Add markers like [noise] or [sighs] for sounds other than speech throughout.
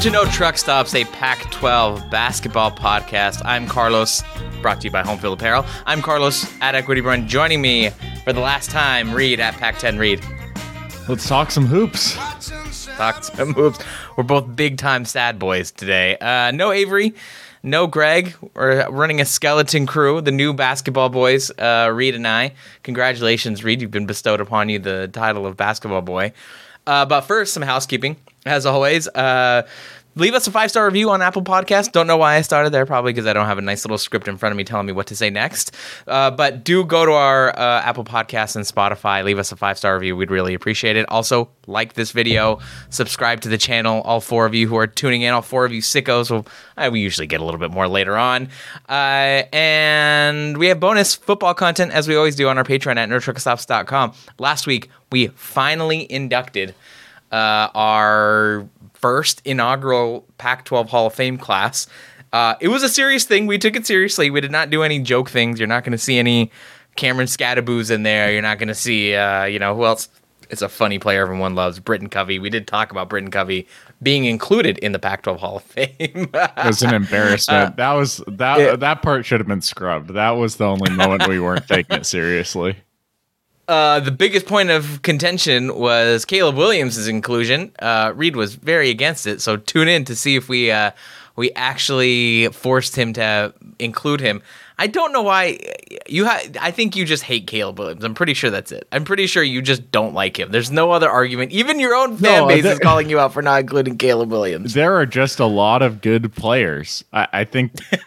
to No Truck Stops, a Pac 12 basketball podcast. I'm Carlos, brought to you by Home Field Apparel. I'm Carlos at Equity Run. Joining me for the last time, Reed at Pac 10 Reed. Let's talk some hoops. Talk some hoops. We're both big time sad boys today. Uh, no Avery, no Greg. We're running a skeleton crew, the new basketball boys, uh, Reed and I. Congratulations, Reed. You've been bestowed upon you the title of basketball boy. Uh, but first, some housekeeping, as always. Uh, leave us a five star review on Apple Podcast. Don't know why I started there, probably because I don't have a nice little script in front of me telling me what to say next. Uh, but do go to our uh, Apple Podcast and Spotify. Leave us a five star review. We'd really appreciate it. Also, like this video, subscribe to the channel. All four of you who are tuning in, all four of you sickos, we usually get a little bit more later on. Uh, and we have bonus football content as we always do on our Patreon at notruckstops.com. Last week, we finally inducted uh, our first inaugural Pac 12 Hall of Fame class. Uh, it was a serious thing. We took it seriously. We did not do any joke things. You're not going to see any Cameron Skattebos in there. You're not going to see, uh, you know, who else It's a funny player everyone loves? Britton Covey. We did talk about Britton Covey being included in the Pac 12 Hall of Fame. [laughs] it was an embarrassment. that was that yeah. that part should have been scrubbed. That was the only moment we weren't taking it seriously. Uh, the biggest point of contention was Caleb Williams' inclusion. Uh, Reed was very against it, so tune in to see if we uh, we actually forced him to include him. I don't know why you. Ha- I think you just hate Caleb Williams. I'm pretty sure that's it. I'm pretty sure you just don't like him. There's no other argument. Even your own fan No, base there- is calling you out for not including Caleb Williams. There are just a lot of good players. I, I think. [laughs]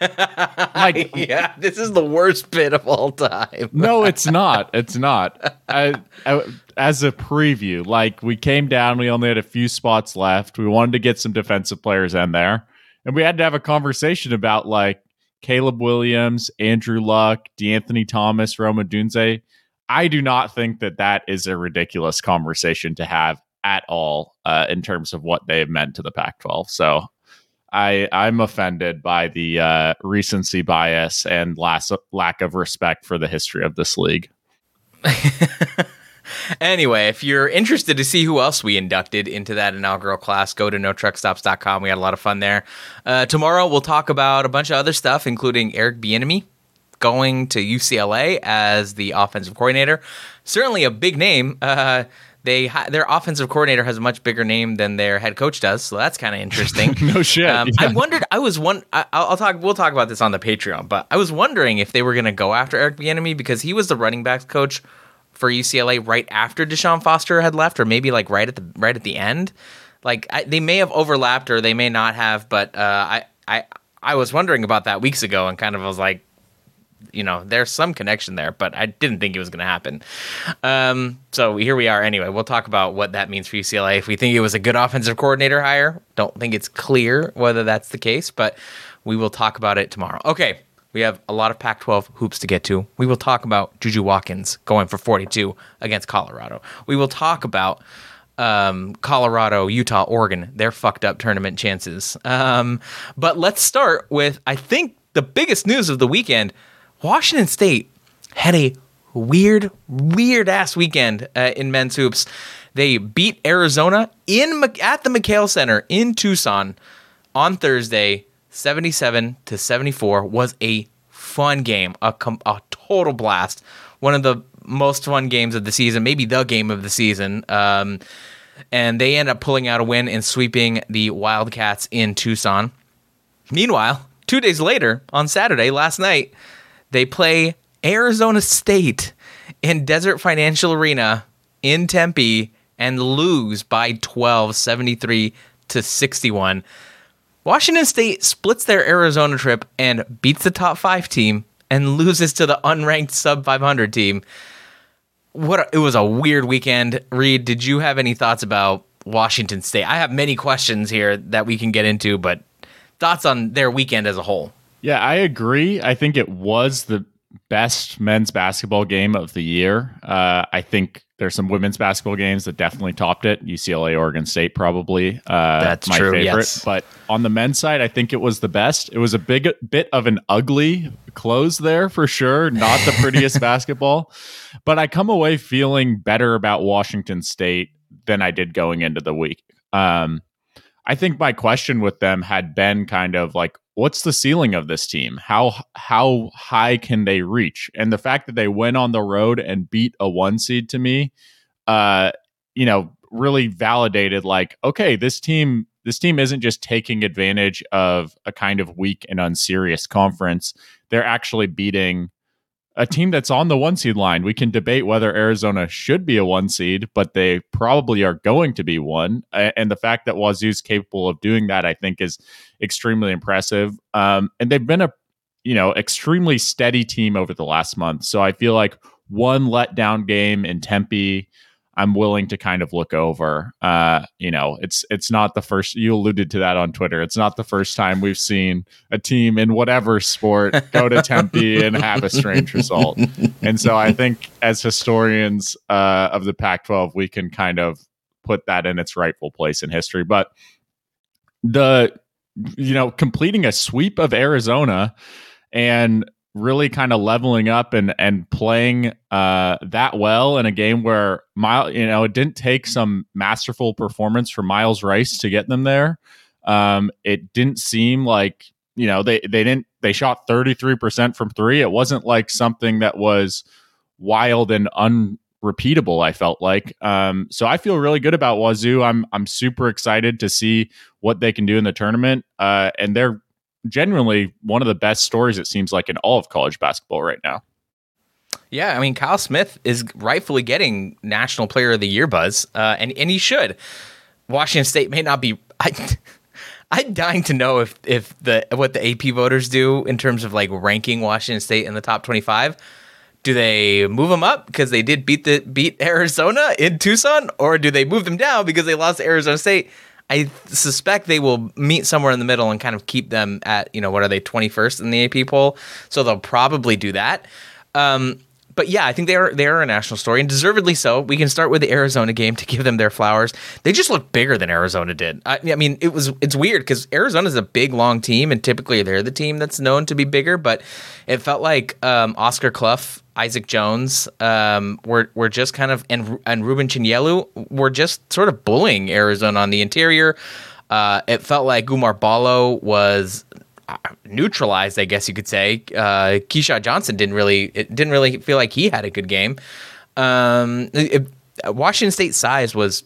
like yeah, this is the worst bit of all time. no, [laughs] it's not. It's not. I, I, as a preview, like we came down, we only had a few spots left. We wanted to get some defensive players in there, and we had to have a conversation about like Caleb Williams, Andrew Luck, De'Anthony Thomas, Rome Odunze. I do not think that that is a ridiculous conversation to have at all uh, in terms of what they have meant to the Pac-12. So. I, I'm offended by the uh, recency bias and last, lack of respect for the history of this league. [laughs] Anyway, if you're interested to see who else we inducted into that inaugural class, go to notruckstops.com. We had a lot of fun there. Uh, tomorrow, we'll talk about a bunch of other stuff, including Eric Bieniemy going to UCLA as the offensive coordinator. Certainly a big name. Uh, they their offensive coordinator has a much bigger name than their head coach does, so that's kind of interesting. [laughs] no shit. Um, I wondered. I was one. I, I'll I'll talk. We'll talk about this on the Patreon. But I was wondering if they were going to go after Eric Bieniemy because he was the running backs coach for UCLA right after Deshaun Foster had left, or maybe like right at the right at the end. Like I, they may have overlapped, or they may not have. But uh, I I I was wondering about that weeks ago, and kind of was like, you know, there's some connection there, but I didn't think it was going to happen. Um, so here we are. Anyway, we'll talk about what that means for UCLA. If we think it was a good offensive coordinator hire, don't think it's clear whether that's the case, but we will talk about it tomorrow. Okay. We have a lot of Pac 12 hoops to get to. We will talk about Juju Watkins going for 42 against Colorado. We will talk about um, Colorado, Utah, Oregon, their fucked up tournament chances. Um, but let's start with, I think, the biggest news of the weekend. Washington State had a weird, weird ass weekend uh, in men's hoops. They beat Arizona in at the McKale Center in Tucson on Thursday, 77 to 74 was a fun game, a, com- a total blast. One of the most fun games of the season, maybe the game of the season. Um, and they end up pulling out a win and sweeping the Wildcats in Tucson. Meanwhile, two days later, on Saturday, last night, they play Arizona State in Desert Financial Arena in Tempe and lose by 12, 73 to 61. Washington State splits their Arizona trip and beats the top five team and loses to the unranked sub 500 team. What a, it was a weird weekend. Reed, did you have any thoughts about Washington State? I have many questions here that we can get into, but thoughts on their weekend as a whole. Yeah, I agree. I think it was the best men's basketball game of the year. Uh, I think there's some women's basketball games that definitely topped it. UCLA, Oregon State, probably. Uh, That's my true, favorite. yes. But on the men's side, I think it was the best. It was a big bit of an ugly close there for sure. Not the prettiest [laughs] basketball, but I come away feeling better about Washington State than I did going into the week. Um, I think my question with them had been kind of like, what's the ceiling of this team? How how high can they reach? And the fact that they went on the road and beat a one seed to me, uh, you know, really validated like, okay, this team this team isn't just taking advantage of a kind of weak and unserious conference. They're actually beating a team that's on the one seed line. We can debate whether Arizona should be a one seed, but they probably are going to be one. And the fact that Wazoo's capable of doing that, I think, is extremely impressive. Um, and they've been a you know extremely steady team over the last month. So I feel like one letdown game in Tempe I'm willing to kind of look over. Uh, you know, it's it's not the first. You alluded to that on Twitter. It's not the first time we've seen a team in whatever sport go to Tempe and have a strange result. And so I think as historians uh, of the Pac-12, we can kind of put that in its rightful place in history. But the you know completing a sweep of Arizona and really kind of leveling up and and playing uh, that well in a game where Myles, you know, it didn't take some masterful performance from Myles Rice to get them there. Um, it didn't seem like you know they they didn't they shot 33% from 3. It wasn't like something that was wild and unrepeatable I felt like. Um, so I feel really good about Wazoo. I'm I'm super excited to see what they can do in the tournament. Uh, and they're genuinely one of the best stories it seems like in all of college basketball right now. Yeah, I mean Kyle Smith is rightfully getting National Player of the Year buzz, uh, and and he should. Washington State may not be. I, [laughs] I'm dying to know if if the what the AP voters do in terms of like ranking Washington State in the top 25. Do they move them up because they did beat the beat Arizona in Tucson, or do they move them down because they lost Arizona State? I suspect they will meet somewhere in the middle and kind of keep them at, you know, what are they, 21st in the AP poll? So they'll probably do that. Um, but yeah, I think they are they are a national story and deservedly so. We can start with the Arizona game to give them their flowers. They just look bigger than Arizona did. I, I mean, it was it's weird because Arizona is a big long team and typically they're the team that's known to be bigger. But it felt like um, Oscar Cluff, Isaac Jones um, were were just kind of and and Ruben Chinyelu were just sort of bullying Arizona on the interior. Uh, it felt like Oumar Ballo was neutralized, I guess you could say. Uh, Keshad Johnson didn't really didn't really feel like he had a good game. Um, it, Washington State size was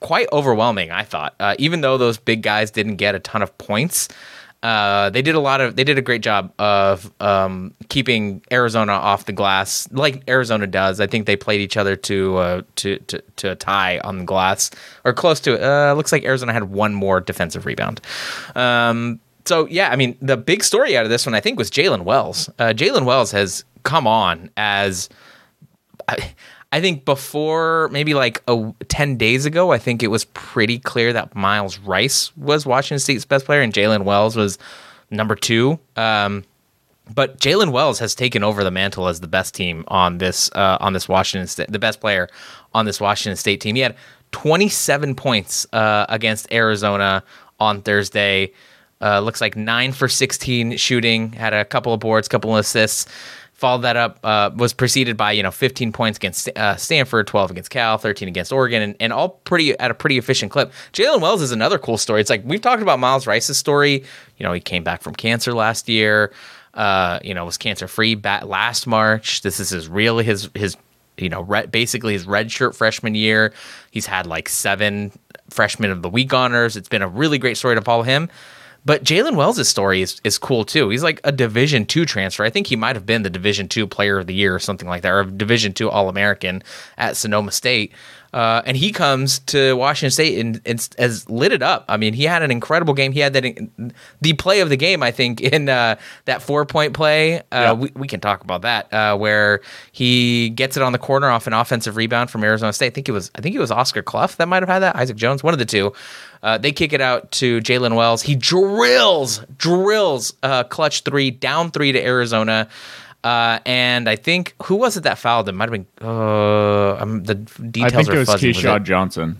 quite overwhelming. I thought, uh, even though those big guys didn't get a ton of points. Uh, they did a lot of they did a great job of um, keeping Arizona off the glass like Arizona does. I think they played each other to uh, to, to to a tie on the glass or close to it. Uh, looks like Arizona had one more defensive rebound. Um, so yeah, I mean, the big story out of this one, I think, was Jaylen Wells. Uh, Jaylen Wells has come on as, I, I, think, before maybe like a, ten days ago. I think it was pretty clear that Myles Rice was Washington State's best player, and Jaylen Wells was number two. Um, but Jaylen Wells has taken over the mantle as the best team on this uh, on this Washington State, the best player on this Washington State team. He had 27 points uh, against Arizona on Thursday. Uh, looks like nine for 16 shooting, had a couple of boards, couple of assists. Followed that up, uh, was preceded by you know 15 points against uh, Stanford, 12 against Cal, 13 against Oregon, and, and all pretty at a pretty efficient clip. Jaylen Wells is another cool story. It's like we've talked about Myles Rice's story. You know, he came back from cancer last year. Uh, you know, was cancer free last March. This is his real his his you know re- basically his redshirt freshman year. He's had like seven freshman of the week honors. It's been a really great story to follow him. But Jaylen Wells' story is, is cool too. He's like a Division two transfer. I think he might have been the Division two Player of the Year or something like that, or a Division two All American at Sonoma State. Uh, and he comes to Washington State and, and, has lit it up. I mean, he had an incredible game. He had that the play of the game, I think, in uh, that four point play. Uh, yep. we, we can talk about that uh, where he gets it on the corner off an offensive rebound from Arizona State. I think it was I think it was Oscar Cluff that might have had that. Isaac Jones, one of the two. Uh, they kick it out to Jaylen Wells. He drills, drills uh, clutch three, down three to Arizona. Uh, and I think who was it that fouled him? Might have been. Uh, um, the details I think are it was fuzzy. Keshad Johnson.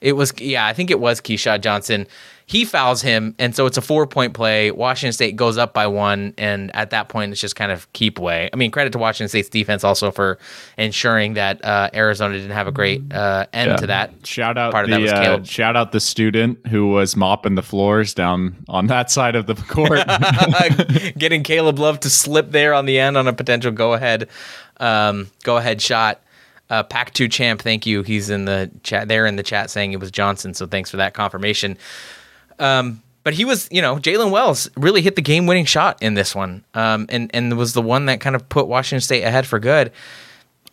It was yeah, I think it was Keshad Johnson. He fouls him, and so it's a four point play. Washington State goes up by one, and at that point, it's just kind of keep away. I mean, credit to Washington State's defense also for ensuring that uh, Arizona didn't have a great uh, end yeah. to that. Shout out Part the uh, shout out the student who was mopping the floors down on that side of the court, [laughs] getting Caleb Love to slip there on the end on a potential go ahead um, go ahead shot. Uh, Pack two champ, thank you. He's in the chat there in the chat saying it was Johnson, so thanks for that confirmation. Um, but he was, you know, Jaylen Wells really hit the game winning shot in this one, um, and and was the one that kind of put Washington State ahead for good.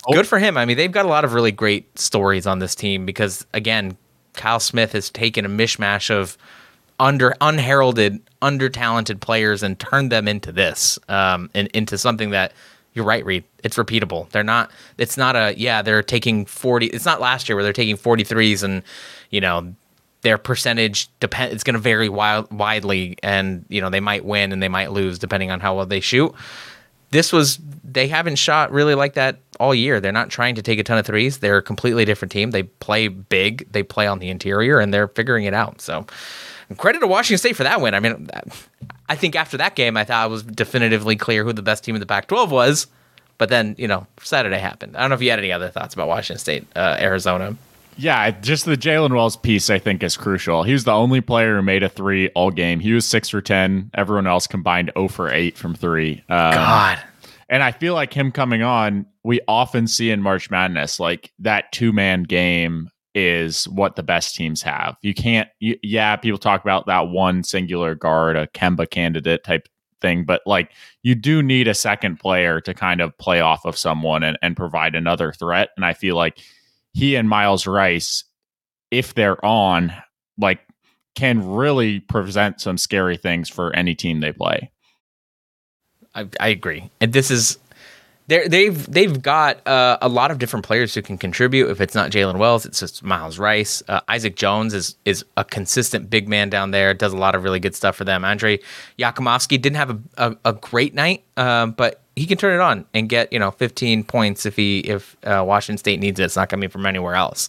Oh. Good for him. I mean, they've got a lot of really great stories on this team because again, Kyle Smith has taken a mishmash of under unheralded, under talented players and turned them into this, um, and into something that you're right, Reed. It's repeatable. They're not. It's not a yeah. They're taking forty. It's not last year where they're taking forty threes and you know their percentage depend. It's going to vary wild, widely, and you know they might win and they might lose depending on how well they shoot. This was they haven't shot really like that all year. They're not trying to take a ton of threes. They're a completely different team. They play big. They play on the interior, and they're figuring it out. So credit to Washington State for that win. I mean, I think after that game, I thought it was definitively clear who the best team in the Pac-12 was. But then, you know, Saturday happened. I don't know if you had any other thoughts about Washington State, uh, Arizona. Yeah, just the Jaylen Wells piece I think is crucial. He was the only player who made a three all game. He was six for ten. Everyone else combined 0 for eight from three. Um, God. And I feel like him coming on, we often see in March Madness, like that two man game is what the best teams have. You can't, you, yeah, people talk about that one singular guard, a Kemba candidate type thing, but like you do need a second player to kind of play off of someone and, and provide another threat. And I feel like he and Myles Rice, if they're on, like can really present some scary things for any team they play. I, I agree. And this is they they've they've got uh, a lot of different players who can contribute. If it's not Jaylen Wells, it's just Myles Rice. Uh, Isaac Jones is is a consistent big man down there. Does a lot of really good stuff for them. Andre Jakimovski didn't have a, a, a great night, uh, but he can turn it on and get you know 15 points if he if uh, Washington State needs it. It's not coming from anywhere else.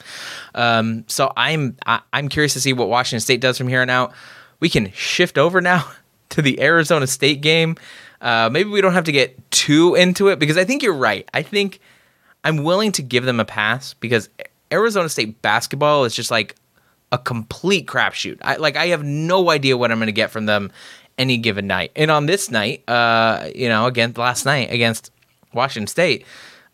Um, so I'm I, am i am curious to see what Washington State does from here on out. We can shift over now [laughs] to the Arizona State game. Uh, maybe we don't have to get too into it because I think you're right. I think I'm willing to give them a pass because Arizona State basketball is just like a complete crapshoot. I like I have no idea what I'm going to get from them any given night. And on this night, uh, you know, again last night against Washington State,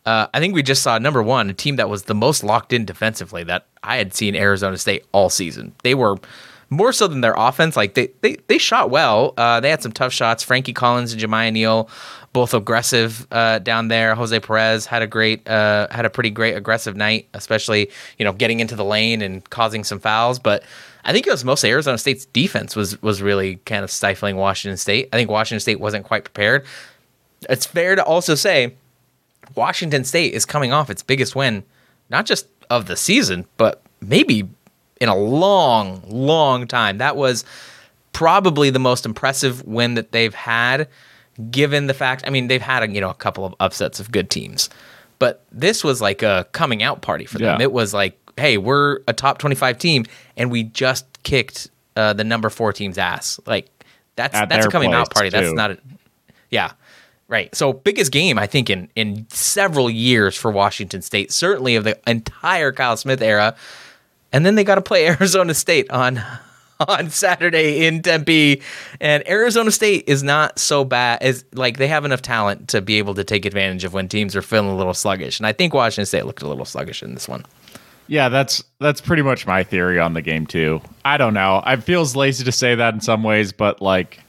uh, I think we just saw number one a team that was the most locked in defensively that I had seen Arizona State all season. They were more so than their offense. Like they they, they shot well. Uh, they had some tough shots. Frankie Collins and Jamiya Neal, both aggressive uh, down there. Jose Perez had a great uh, had a pretty great aggressive night, especially you know getting into the lane and causing some fouls. But I think it was mostly Arizona State's defense was was really kind of stifling Washington State. I think Washington State wasn't quite prepared. It's fair to also say Washington State is coming off its biggest win, not just of the season, but maybe in a long, long time. That was probably the most impressive win that they've had, given the fact. I mean, they've had a, you know a couple of upsets of good teams, but this was like a coming out party for them. Yeah. It was like, hey, we're a top twenty-five team, and we just kicked uh, the number four team's ass. Like that's At that's a coming out party. Too. That's not a yeah. Right. So biggest game I think in in several years for Washington State, certainly of the entire Kyle Smith era and then they got to play [laughs] Arizona State on on Saturday in Tempe, and Arizona State is not so bad as like they have enough talent to be able to take advantage of when teams are feeling a little sluggish, and I think Washington State looked a little sluggish in this one. Yeah, that's that's pretty much my theory on the game too. I don't know. I feels lazy to say that in some ways, but like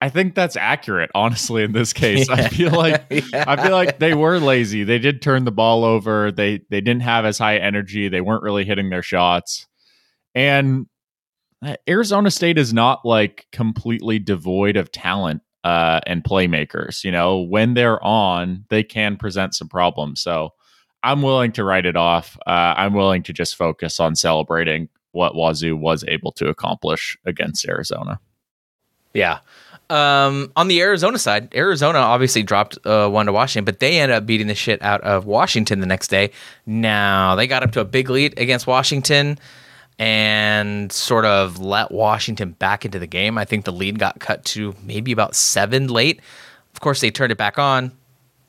I think that's accurate, honestly, in this case. Yeah. I feel like [laughs] yeah. I feel like they were lazy. They did turn the ball over. They they didn't have as high energy. They weren't really hitting their shots. And uh, Arizona State is not like completely devoid of talent uh, and playmakers. You know, when they're on, they can present some problems. So I'm willing to write it off. Uh, I'm willing to just focus on celebrating what Wazoo was able to accomplish against Arizona. Yeah. Um, on the Arizona side, Arizona obviously dropped uh, one to Washington, but they ended up beating the shit out of Washington the next day. Now they got up to a big lead against Washington. and sort of let Washington back into the game. I think the lead got cut to maybe about seven late. Of course, they turned it back on,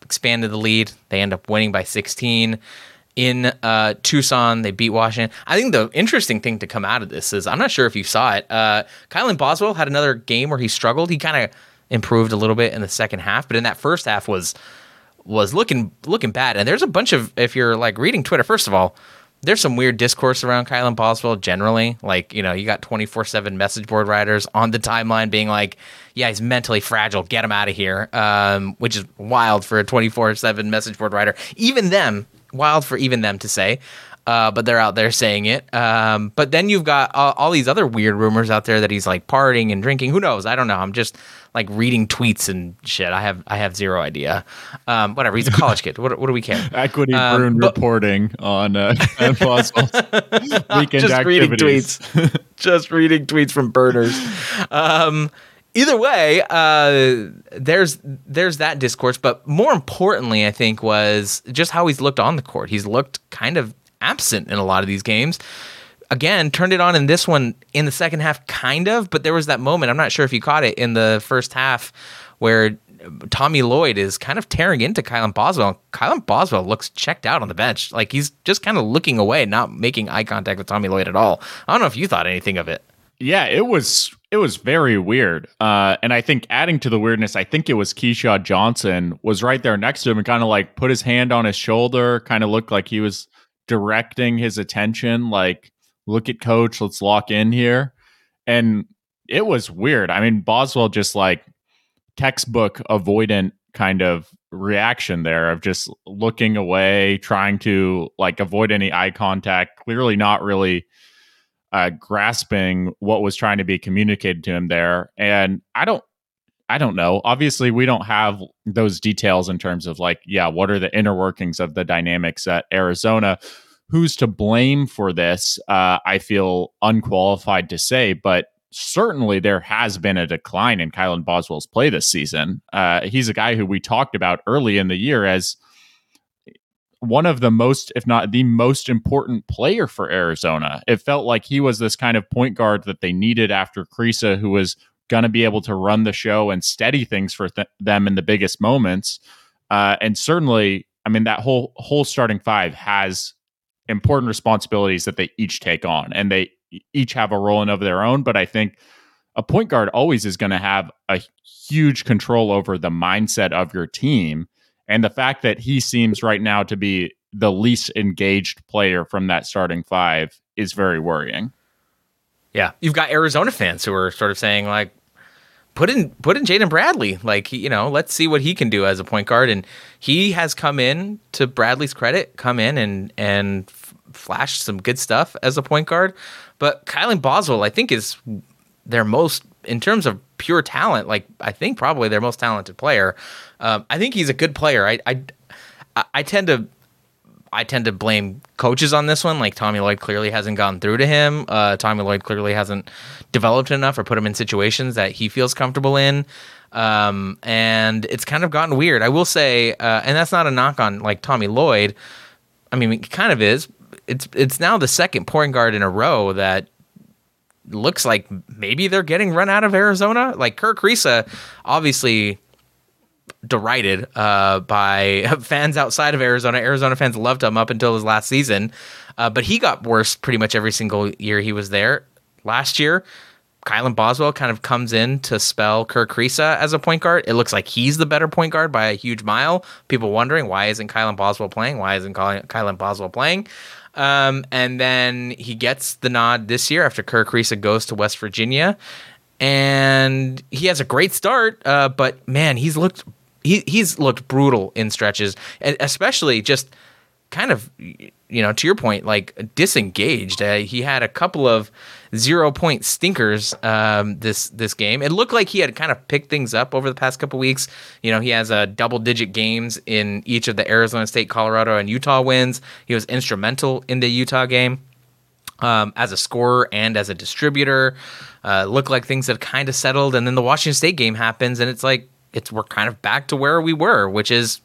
expanded the lead. They end up winning by 16 in uh, Tucson. They beat Washington. I think the interesting thing to come out of this is I'm not sure if you saw it. Uh, Kylan Boswell had another game where he struggled. He kind of improved a little bit in the second half, but in that first half was was looking looking bad. And there's a bunch of if you're like reading Twitter, first of all, there's some weird discourse around Kylan Boswell generally. Like, you know, you got 24 7 message board writers on the timeline being like, yeah, he's mentally fragile. Get him out of here. Um, which is wild for a 24 7 message board writer. Even them, wild for even them to say. Uh, but they're out there saying it. Um, but then you've got all, all, these other weird rumors out there that he's like partying and drinking. Who knows? I don't know. I'm just like reading tweets and shit. I have I have zero idea. Um, whatever. He's a college kid. What, what do we care? [laughs] Equity um, Brune but, reporting on uh, [laughs] [laughs] weekend just activities. reading tweets. just reading tweets from burners. Um, either way, uh, there's there's that discourse, but more importantly, I think was just how he's looked on the court. He's looked kind of absent in a lot of these games. Again, turned it on in this one in the second half, kind of, but there was that moment. I'm not sure if you caught it in the first half where Tommy Lloyd is kind of tearing into Kylan Boswell. Kylan Boswell looks checked out on the bench. Like he's just kind of looking away, not making eye contact with Tommy Lloyd at all. I don't know if you thought anything of it. Yeah, it was it was very weird. Uh, and I think adding to the weirdness, I think it was Keshad Johnson was right there next to him and kind of like put his hand on his shoulder, kind of looked like he was directing his attention like look at coach let's lock in here and it was weird i mean boswell just like textbook avoidant kind of reaction there of just looking away trying to like avoid any eye contact clearly not really uh, grasping what was trying to be communicated to him there and i don't I don't know. Obviously, we don't have those details in terms of like, yeah, what are the inner workings of the dynamics at Arizona? Who's to blame for this? Uh, I feel unqualified to say, but certainly there has been a decline in Kylan Boswell's play this season. Uh, he's a guy who we talked about early in the year as one of the most, if not the most important player for Arizona. It felt like he was this kind of point guard that they needed after Kriisa, who was going to be able to run the show and steady things for th- them in the biggest moments. Uh, and certainly, I mean, that whole whole starting five has important responsibilities that they each take on, and they each have a role in of their own. But I think a point guard always is going to have a huge control over the mindset of your team. And the fact that he seems right now to be the least engaged player from that starting five is very worrying. Yeah, you've got Arizona fans who are sort of saying like, put in put in Jaden Bradley. Like you know, let's see what he can do as a point guard. And he has come in to Bradley's credit, come in and and f- flashed some good stuff as a point guard. But Kylan Boswell, I think, is their most in terms of pure talent. Like I think probably their most talented player. Um, I think he's a good player. I I I tend to I tend to blame coaches on this one. Like Tommy Lloyd clearly hasn't gone through to him. Uh, Tommy Lloyd clearly hasn't developed enough or put him in situations that he feels comfortable in. Um, and it's kind of gotten weird. I will say, uh, and that's not a knock on like Tommy Lloyd. I mean, it kind of is. It's it's now the second point guard in a row that looks like maybe they're getting run out of Arizona. Like Kirk Kriisa, obviously derided uh, by [laughs] fans outside of Arizona. Arizona fans loved him up until his last season, uh, but he got worse pretty much every single year he was there. Last year, Kylan Boswell kind of comes in to spell Kirk Kriisa as a point guard. It looks like he's the better point guard by a huge mile. People wondering why isn't Kylan Boswell playing? Why isn't Kylan Boswell playing? Um, and then he gets the nod this year after Kerr Kriisa goes to West Virginia. And he has a great start, uh, but man, he's looked he he's looked brutal in stretches, and especially just kind of you know to your point like disengaged. Uh, he had a couple of zero point stinkers um, this this game. It looked like he had kind of picked things up over the past couple weeks. You know, he has a uh, double digit games in each of the Arizona State, Colorado, and Utah wins. He was instrumental in the Utah game. Um, as a scorer and as a distributor, uh, looked like things had kind of settled, and then the Washington State game happens, and it's like, it's we're kind of back to where we were, which is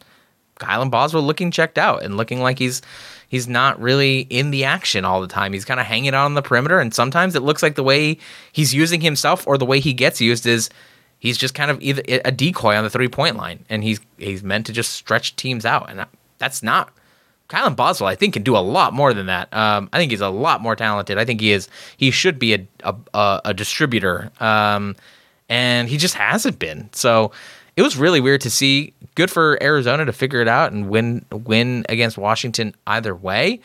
Kylan Boswell looking checked out and looking like he's he's not really in the action all the time. He's kind of hanging out on the perimeter, and sometimes it looks like the way he's using himself or the way he gets used is he's just kind of either a decoy on the three point line, and he's he's meant to just stretch teams out, and that's not. Kylan Boswell, I think, can do a lot more than that. Um, I think he's a lot more talented. I think he is. He should be a a, a distributor, um, and he just hasn't been. So it was really weird to see. Good for Arizona to figure it out and win win against Washington either way,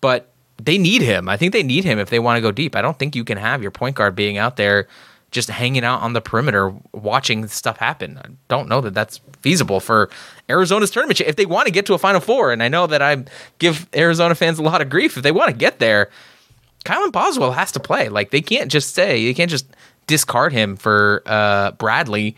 but they need him. I think they need him if they want to go deep. I don't think you can have your point guard being out there just hanging out on the perimeter watching stuff happen. I don't know that that's feasible for Arizona's tournament. If they want to get to a Final Four, and I know that I give Arizona fans a lot of grief, if they want to get there, Kylan Boswell has to play. Like they can't just say they can't just discard him for uh, Bradley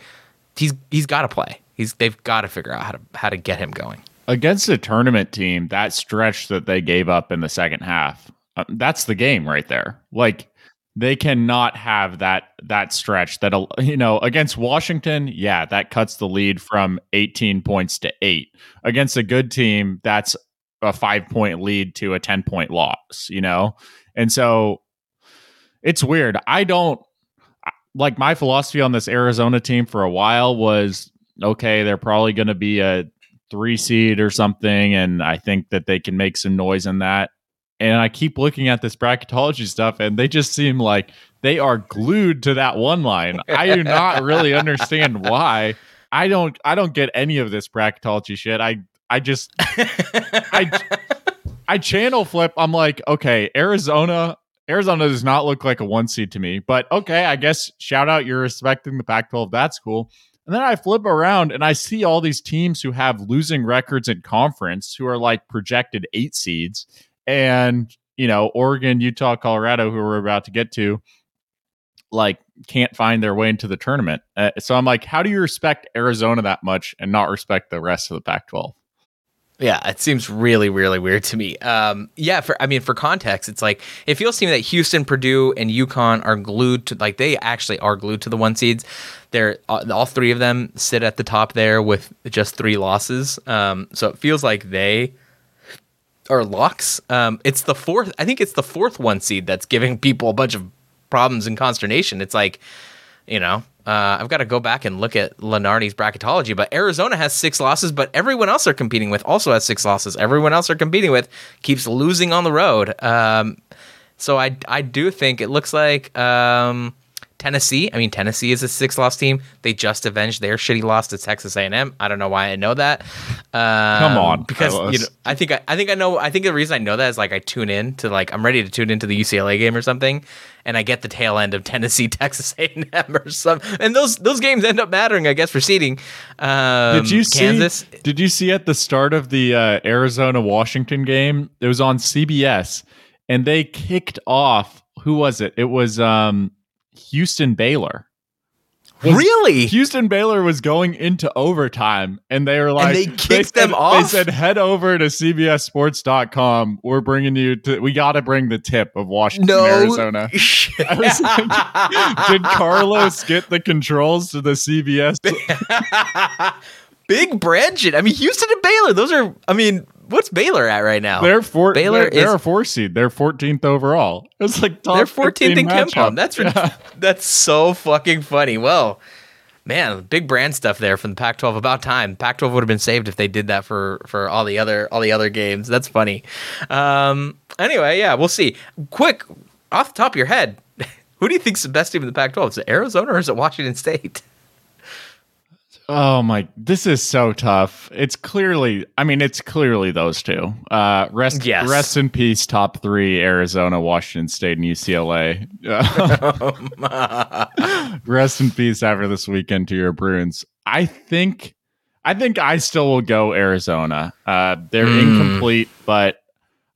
he's he's got to play. He's they've got to figure out how to how to get him going against a tournament team. That stretch that they gave up in the second half, uh, that's the game right there. Like they cannot have that that stretch that you know against Washington. Yeah, that cuts the lead from 18 points to eight. Against a good team, that's a five point lead to a 10 point loss. You know, and so it's weird. I don't like my philosophy on this Arizona team for a while was okay, they're probably going to be a three seed or something, and I think that they can make some noise in that. And I keep looking at this bracketology stuff, and they just seem like they are glued to that one line. I do not really understand why. I don't. I don't get any of this bracketology shit. I. I just. I. [laughs] I channel flip. I'm like, okay, Arizona Arizona does not look like a one seed to me, but okay, I guess shout out you're respecting the Pac 12. That's cool. And then I flip around and I see all these teams who have losing records in conference who are like projected eight seeds. And, you know, Oregon, Utah, Colorado, who we're about to get to, like can't find their way into the tournament. Uh, so I'm like, how do you respect Arizona that much and not respect the rest of the Pac 12? Yeah, it seems really, really weird to me. Um, yeah, for I mean, for context, it's like it feels to me that Houston, Purdue, and UConn are glued to like they actually are glued to the one seeds. They're uh, all three of them sit at the top there with just three losses. Um, so it feels like they are locks. Um, it's the fourth. I think it's the fourth one seed that's giving people a bunch of problems and consternation. It's like, you know, uh, I've got to go back and look at Lunardi's bracketology, but Arizona has six losses, but everyone else they're competing with also has six losses. Everyone else they're competing with keeps losing on the road. Um, so I, I do think it looks like um, Tennessee. I mean, Tennessee is a six-loss team. They just avenged their shitty loss to Texas A&M. I don't know why I know that. Um, Come on, because you know, I think I, I think I know. I think the reason I know that is like I tune in to like I'm ready to tune into the UCLA game or something, and I get the tail end of Tennessee, [laughs] Texas A&M or something, and those those games end up mattering, I guess, for seeding. Um, did you Kansas? See, did you see at the start of the uh, Arizona Washington game? It was on CBS, and they kicked off. Who was it? It was um, Houston Baylor. Really? Houston Baylor was going into overtime and they were like, and they kicked they them off. They said, head over to CBSSports.com. We're bringing you to, we got to bring the tip of Washington, no Arizona. [laughs] I was like, did Carlos get the controls to the CBS? [laughs] Big branch it. I mean, Houston and Baylor, those are, I mean, what's Baylor at right now? They're four. Baylor they're, they're a four seed. They're 14th overall. It's like they're 14th in KenPom. That's yeah. [laughs] that's so fucking funny. Well, man, big brand stuff there from the Pac-12. About time. Pac-12 would have been saved if they did that for for all the other all the other games. That's funny. Um. Anyway, yeah, we'll see. Quick, off the top of your head, [laughs] who do you think's the best team in the Pac-12? Is it Arizona or is it Washington State? [laughs] Oh my, this is so tough. It's clearly, I mean, it's clearly those two. Uh, rest, yes. rest in peace. Top three: Arizona, Washington State, and UCLA. [laughs] [laughs] rest in peace after this weekend to your Bruins. I think, I think I still will go Arizona. Uh, they're mm. incomplete, but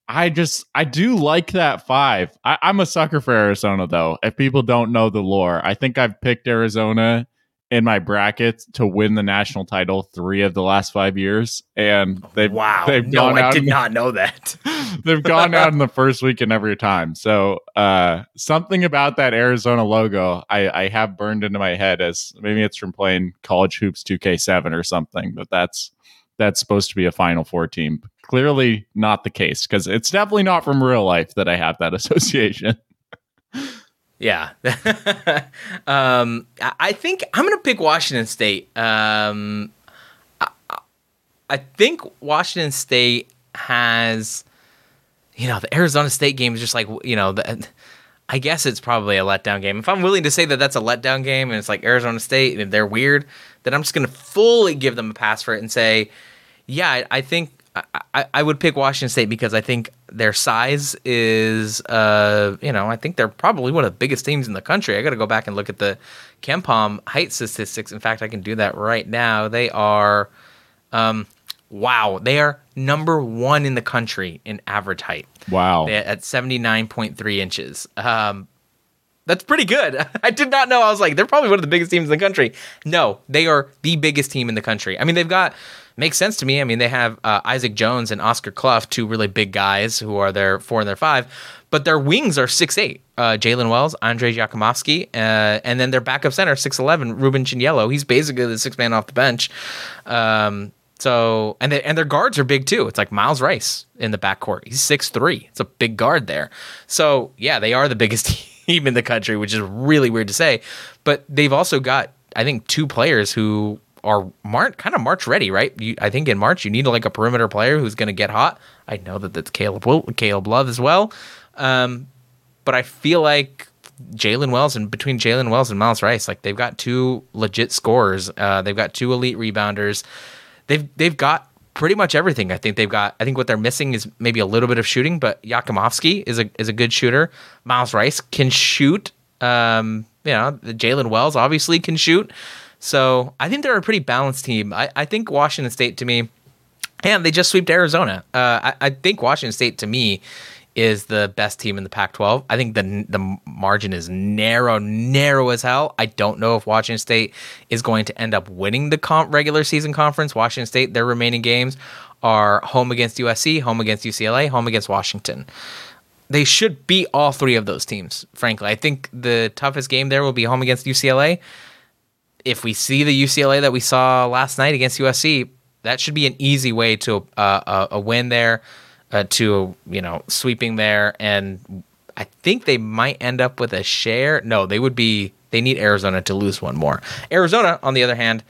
I just I do like that five. I, I'm a sucker for Arizona though. If people don't know the lore, I think I've picked Arizona in my bracket to win the national title three of the last five years, and they've wow, they've no, gone I out. did not know that. [laughs] they've gone out in the first weekend every time. So uh, something about that Arizona logo, I, I have burned into my head as maybe it's from playing college hoops 2K7 or something. But that's that's supposed to be a Final Four team. Clearly not the case because it's definitely not from real life that I have that [laughs] association. Yeah. [laughs] um, I think I'm going to pick Washington State. Um, I, I think Washington State has, you know, the Arizona State game is just like, you know, the, I guess it's probably a letdown game. If I'm willing to say that that's a letdown game and it's like Arizona State and they're weird, then I'm just going to fully give them a pass for it and say, yeah, I, I think I, I would pick Washington State because I think their size is, uh, you know, I think they're probably one of the biggest teams in the country. I got to go back and look at the KenPom height statistics. In fact, I can do that right now. They are, um, wow, they are number one in the country in average height. Wow, they, at seventy nine point three inches. Um, that's pretty good. [laughs] I did not know. I was like, they're probably one of the biggest teams in the country. No, they are the biggest team in the country. I mean, they've got makes sense to me. I mean, they have uh, Isaac Jones and Oscar Cluff, two really big guys who are their four and their five, but their wings are six eight. Uh, Jaylen Wells, Andre Jakimovski, uh, and then their backup center six eleven, Ruben Chinyelu. He's basically the sixth man off the bench. Um, so and they, and their guards are big too. It's like Myles Rice in the backcourt. He's six three. It's a big guard there. So yeah, they are the biggest [laughs] team in the country, which is really weird to say. But they've also got I think two players who are mar- kind of March ready, right? You, I think in March you need like a perimeter player who's going to get hot. I know that that's Caleb Caleb Love as well, um, but I feel like Jaylen Wells and between Jaylen Wells and Myles Rice, like they've got two legit scorers. Uh, they've got two elite rebounders. They've they've got pretty much everything. I think they've got. I think what they're missing is maybe a little bit of shooting, but Jakimovski is a is a good shooter. Myles Rice can shoot. Um, you know, Jaylen Wells obviously can shoot. So I think they're a pretty balanced team. I, I think Washington State to me, and they just swept Arizona. Uh, I, I think Washington State to me is the best team in the Pac-12. I think the the margin is narrow, narrow as hell. I don't know if Washington State is going to end up winning the comp regular season conference. Washington State, their remaining games are home against USC, home against UCLA, home against Washington. They should beat all three of those teams. Frankly, I think the toughest game there will be home against UCLA if we see the UCLA that we saw last night against USC, that should be an easy way to uh, a, a, win there, uh, to you know sweeping there, and I think they might end up with a share. No, they would be. They need Arizona to lose one more. Arizona, on the other hand,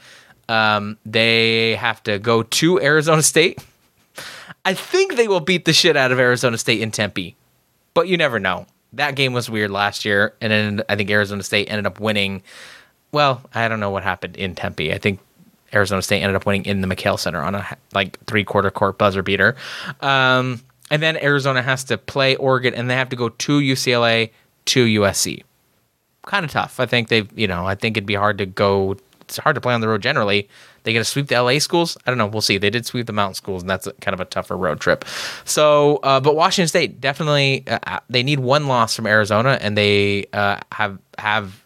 um, they have to go to [laughs] Arizona State. I think they will beat the shit out of Arizona State in Tempe, but you never know. That game was weird last year, and then I think Arizona State ended up winning well, I don't know what happened in Tempe. I think Arizona State ended up winning in the McKale Center on a like three quarter court buzzer beater. Um, and then Arizona has to play Oregon, and they have to go to UCLA to USC. Kind of tough. I think they've, you know, I think it'd be hard to go. It's hard to play on the road generally. They going to sweep the LA schools? I don't know. We'll see. They did sweep the mountain schools, and that's kind of a tougher road trip. So, uh, but Washington State definitely uh, uh they need one loss from Arizona, and they uh, have have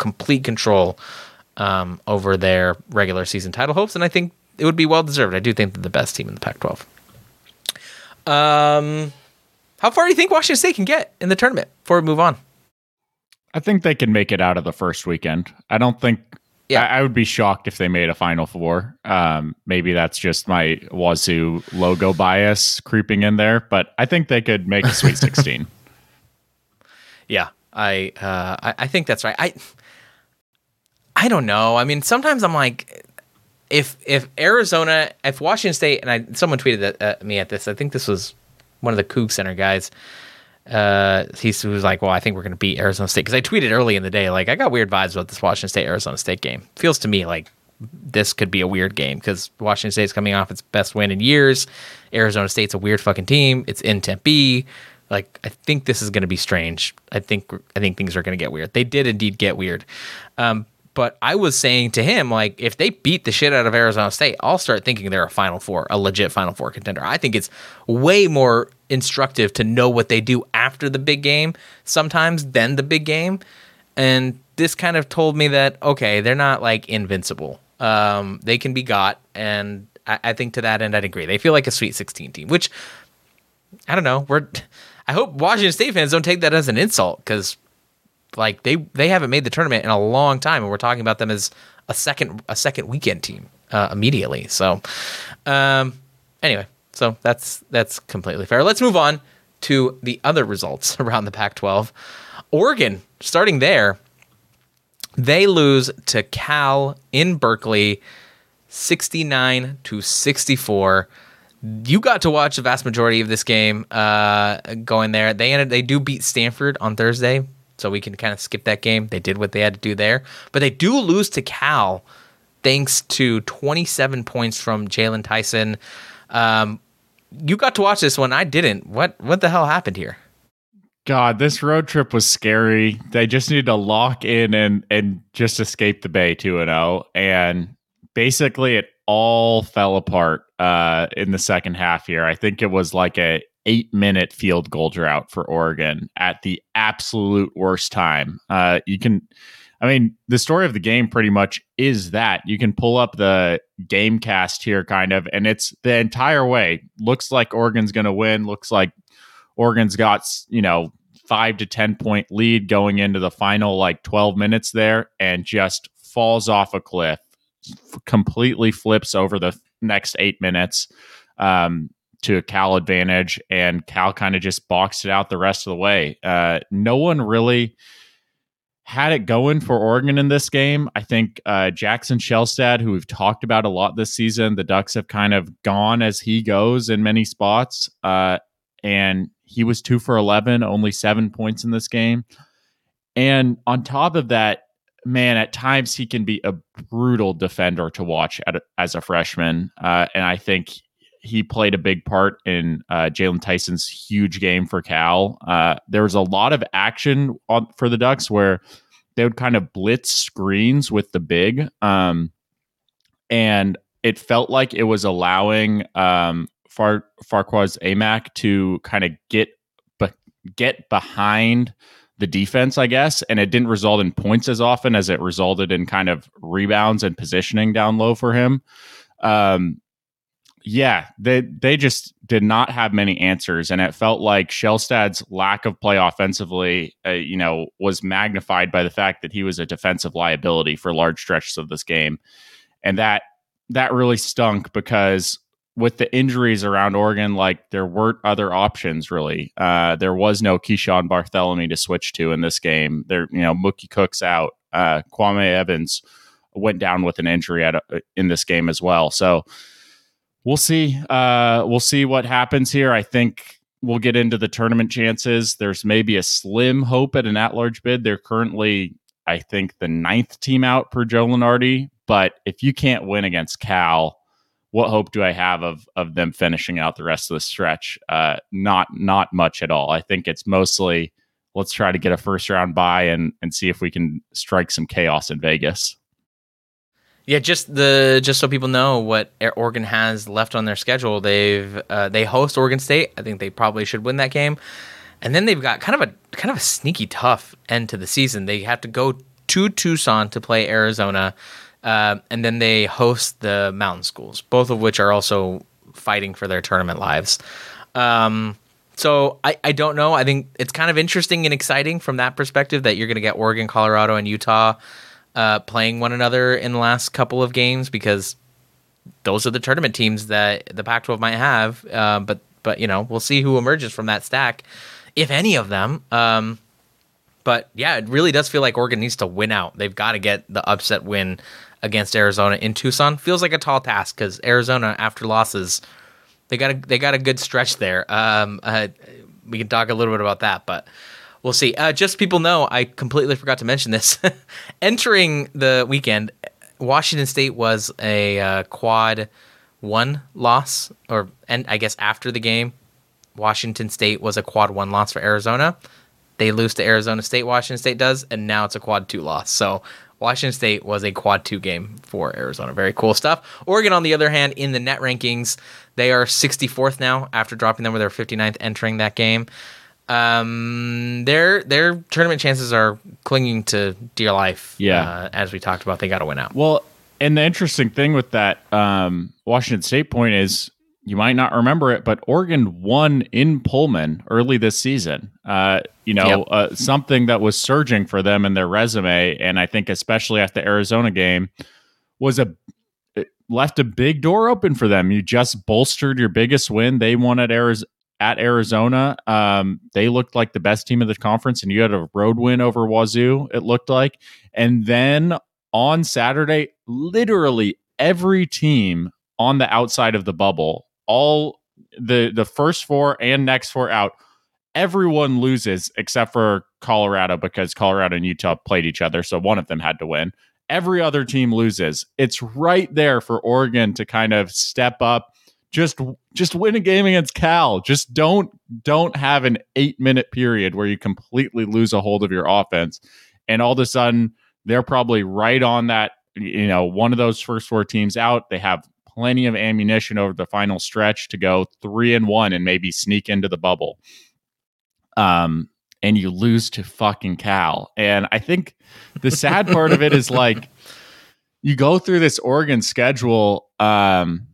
complete control um, over their regular season title hopes, and I think it would be well deserved. I do think they're the best team in the Pac-12. Um, how far do you think Washington State can get in the tournament before we move on? I think they can make it out of the first weekend. I don't think. Yeah, I, I would be shocked if they made a Final Four. Um, maybe that's just my Wazoo logo bias creeping in there, but I think they could make a Sweet [laughs] Sixteen. yeah, I, uh, I I think that's right. I I don't know. I mean, sometimes I'm like, if if Arizona, if Washington State, and I someone tweeted at, at me at this. I think this was one of the Coug Center guys. Uh, he was like, "Well, I think we're going to beat Arizona State." Because I tweeted early in the day, like, I got weird vibes about this Washington State Arizona State game. Feels to me like this could be a weird game because Washington State's coming off its best win in years. Arizona State's a weird fucking team. It's in Tempe. Like, I think this is going to be strange. I think I think things are going to get weird. They did indeed get weird. Um, but I was saying to him, like, if they beat the shit out of Arizona State, I'll start thinking they're a Final Four, a legit Final Four contender. I think it's way more instructive to know what they do after the big game sometimes than the big game. And this kind of told me that, okay, they're not like invincible. Um, they can be got. And I, I think to that end, I'd agree. They feel like a Sweet 16 team, which I don't know. We're. I hope Washington State fans don't take that as an insult because like they they haven't made the tournament in a long time, and we're talking about them as a second a second weekend team. uh, immediately. So, um, anyway, so that's that's completely fair. Let's move on to the other results [laughs] around the Pac-12. Oregon, starting there, they lose to Cal in Berkeley, sixty-nine to sixty-four. You got to watch the vast majority of this game uh, going there. They ended. They do beat Stanford on Thursday, so we can kind of skip that game. They did what they had to do there, but they do lose to Cal thanks to 27 points from Jaylon Tyson. Um, you got to watch this one. I didn't. What what the hell happened here? God, this road trip was scary. They just needed to lock in and and just escape the bay 2 and 0 and basically it all fell apart uh, in the second half here. I think it was like a 8 minute field goal drought for Oregon at the absolute worst time. Uh, you can I mean, the story of the game pretty much is that you can pull up the game cast here, kind of, and it's the entire way. Looks like Oregon's going to win. Looks like Oregon's got, you know, five to 10 point lead going into the final like 12 minutes there and just falls off a cliff, completely flips over the next eight minutes um, to a Cal advantage. And Cal kind of just boxed it out the rest of the way. Uh, no one really had it going for Oregon in this game. I think uh, Jackson Shelstad, who we've talked about a lot this season, the Ducks have kind of gone as he goes in many spots. Uh, and he was two for 11, only seven points in this game. And on top of that, man, at times he can be a brutal defender to watch a, as a freshman. Uh, and I think he played a big part in uh, Jaylon Tyson's huge game for Cal. Uh, there was a lot of action on, for the Ducks where they would kind of blitz screens with the big, um, and it felt like it was allowing um, Far Fardaws Aimaq to kind of get be- get behind the defense, I guess, and it didn't result in points as often as it resulted in kind of rebounds and positioning down low for him. Um, yeah, they they just did not have many answers, and it felt like Shelstad's lack of play offensively, uh, you know, was magnified by the fact that he was a defensive liability for large stretches of this game, and that that really stunk because with the injuries around Oregon, like there weren't other options really. Uh, there was no Keeshawn Barthelemy to switch to in this game. There, you know, Mookie Cook's out. Uh, Kwame Evans went down with an injury at a, in this game as well. So we'll see. Uh, we'll see what happens here. I think we'll get into the tournament chances. There's maybe a slim hope at an at-large bid. They're currently, I think, the ninth team out per Joe Lunardi. But if you can't win against Cal, what hope do I have of of them finishing out the rest of the stretch? Uh, not not much at all. I think it's mostly let's try to get a first round bye and and see if we can strike some chaos in Vegas. Yeah, just the just so people know what Oregon has left on their schedule. They've uh, they host Oregon State. I think they probably should win that game, and then they've got kind of a kind of a sneaky tough end to the season. They have to go to Tucson to play Arizona, uh, and then they host the Mountain Schools, both of which are also fighting for their tournament lives. Um, so I, I don't know. I think it's kind of interesting and exciting from that perspective that you're going to get Oregon, Colorado, and Utah uh, playing one another in the last couple of games because those are the tournament teams that the Pac-12 might have. Uh, but but you know we'll see who emerges from that stack, if any of them. Um, but yeah, it really does feel like Oregon needs to win out. They've got to get the upset win against Arizona in Tucson. Feels like a tall task because Arizona, after losses, they got a they got a good stretch there. Um, uh, we can talk a little bit about that, but we'll see. Uh, just people know, I completely forgot to mention this. [laughs] Entering the weekend, Washington State was a uh, quad one loss, or and I guess after the game, Washington State was a quad one loss for Arizona. They lose to Arizona State. Washington State does, and now it's a quad two loss. So Washington State was a quad two game for Arizona. Very cool stuff. Oregon, on the other hand, in the net rankings, they are 64th now after dropping them with their 59th entering that game um, their their tournament chances are clinging to dear life. Yeah, uh, as we talked about, they got to win out. Well, and the interesting thing with that um, Washington State point is you might not remember it, but Oregon won in Pullman early this season. Uh, you know, yep. uh, something that was surging for them in their resume, and I think especially at the Arizona game was a it left a big door open for them. You just bolstered your biggest win. They won at Arizona. At Arizona, um, they looked like the best team of the conference, and you had a road win over Wazoo. It looked like, and then on Saturday, literally every team on the outside of the bubble, all the the first four and next four out, everyone loses except for Colorado because Colorado and Utah played each other, so one of them had to win. Every other team loses. It's right there for Oregon to kind of step up. Just just win a game against Cal. Just don't don't have an 8-minute period where you completely lose a hold of your offense and all of a sudden they're probably right on that you know, one of those first four teams out. They have plenty of ammunition over the final stretch to go 3 and 1 and maybe sneak into the bubble um, and you lose to fucking Cal. And I think the sad part of it is like [laughs] you go through this Oregon schedule, um,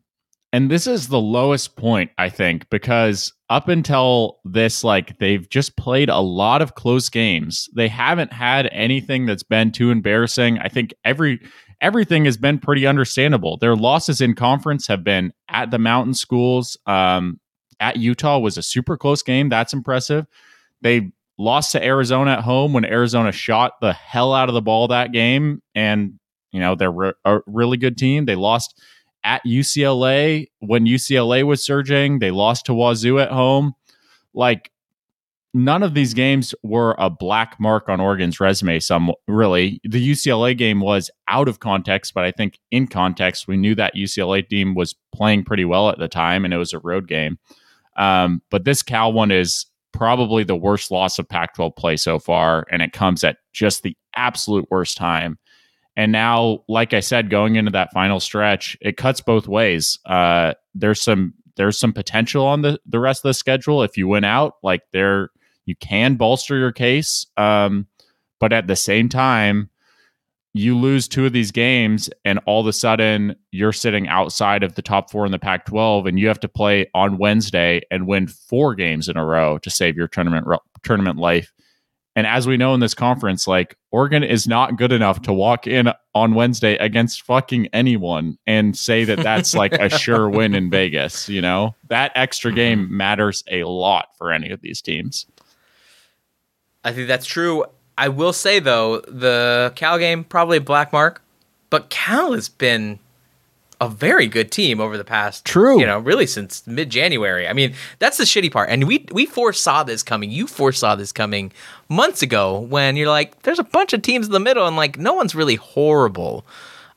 and this is the lowest point, I think, because up until this, like they've just played a lot of close games. They haven't had anything that's been too embarrassing. I think every everything has been pretty understandable. Their losses in conference have been at the mountain schools. Um, at Utah was a super close game. That's impressive. They lost to Arizona at home when Arizona shot the hell out of the ball that game. And, you know, they're re- a really good team. They lost at UCLA when UCLA was surging. They lost to Wazoo at home. Like, none of these games were a black mark on Oregon's resume. Some really, the UCLA game was out of context, but I think in context, we knew that UCLA team was playing pretty well at the time, and it was a road game. Um, but this Cal one is probably the worst loss of Pac 12 play so far, and it comes at just the absolute worst time. And now, like I said, going into that final stretch, it cuts both ways. Uh, there's some there's some potential on the the rest of the schedule. If you win out, like there, you can bolster your case. Um, but at the same time, you lose two of these games and all of a sudden you're sitting outside of the top four in the Pac 12 and you have to play on Wednesday and win four games in a row to save your tournament tournament life. And as we know in this conference, like Oregon is not good enough to walk in on Wednesday against fucking anyone and say that that's like a [laughs] sure win in Vegas. You know, that extra game matters a lot for any of these teams. I think that's true. I will say though, the Cal game probably a black mark, but Cal has been a very good team over the past true. you know really since mid-january. I mean that's the shitty part. And we we foresaw this coming. You foresaw this coming months ago when you're like there's a bunch of teams in the middle and like no one's really horrible.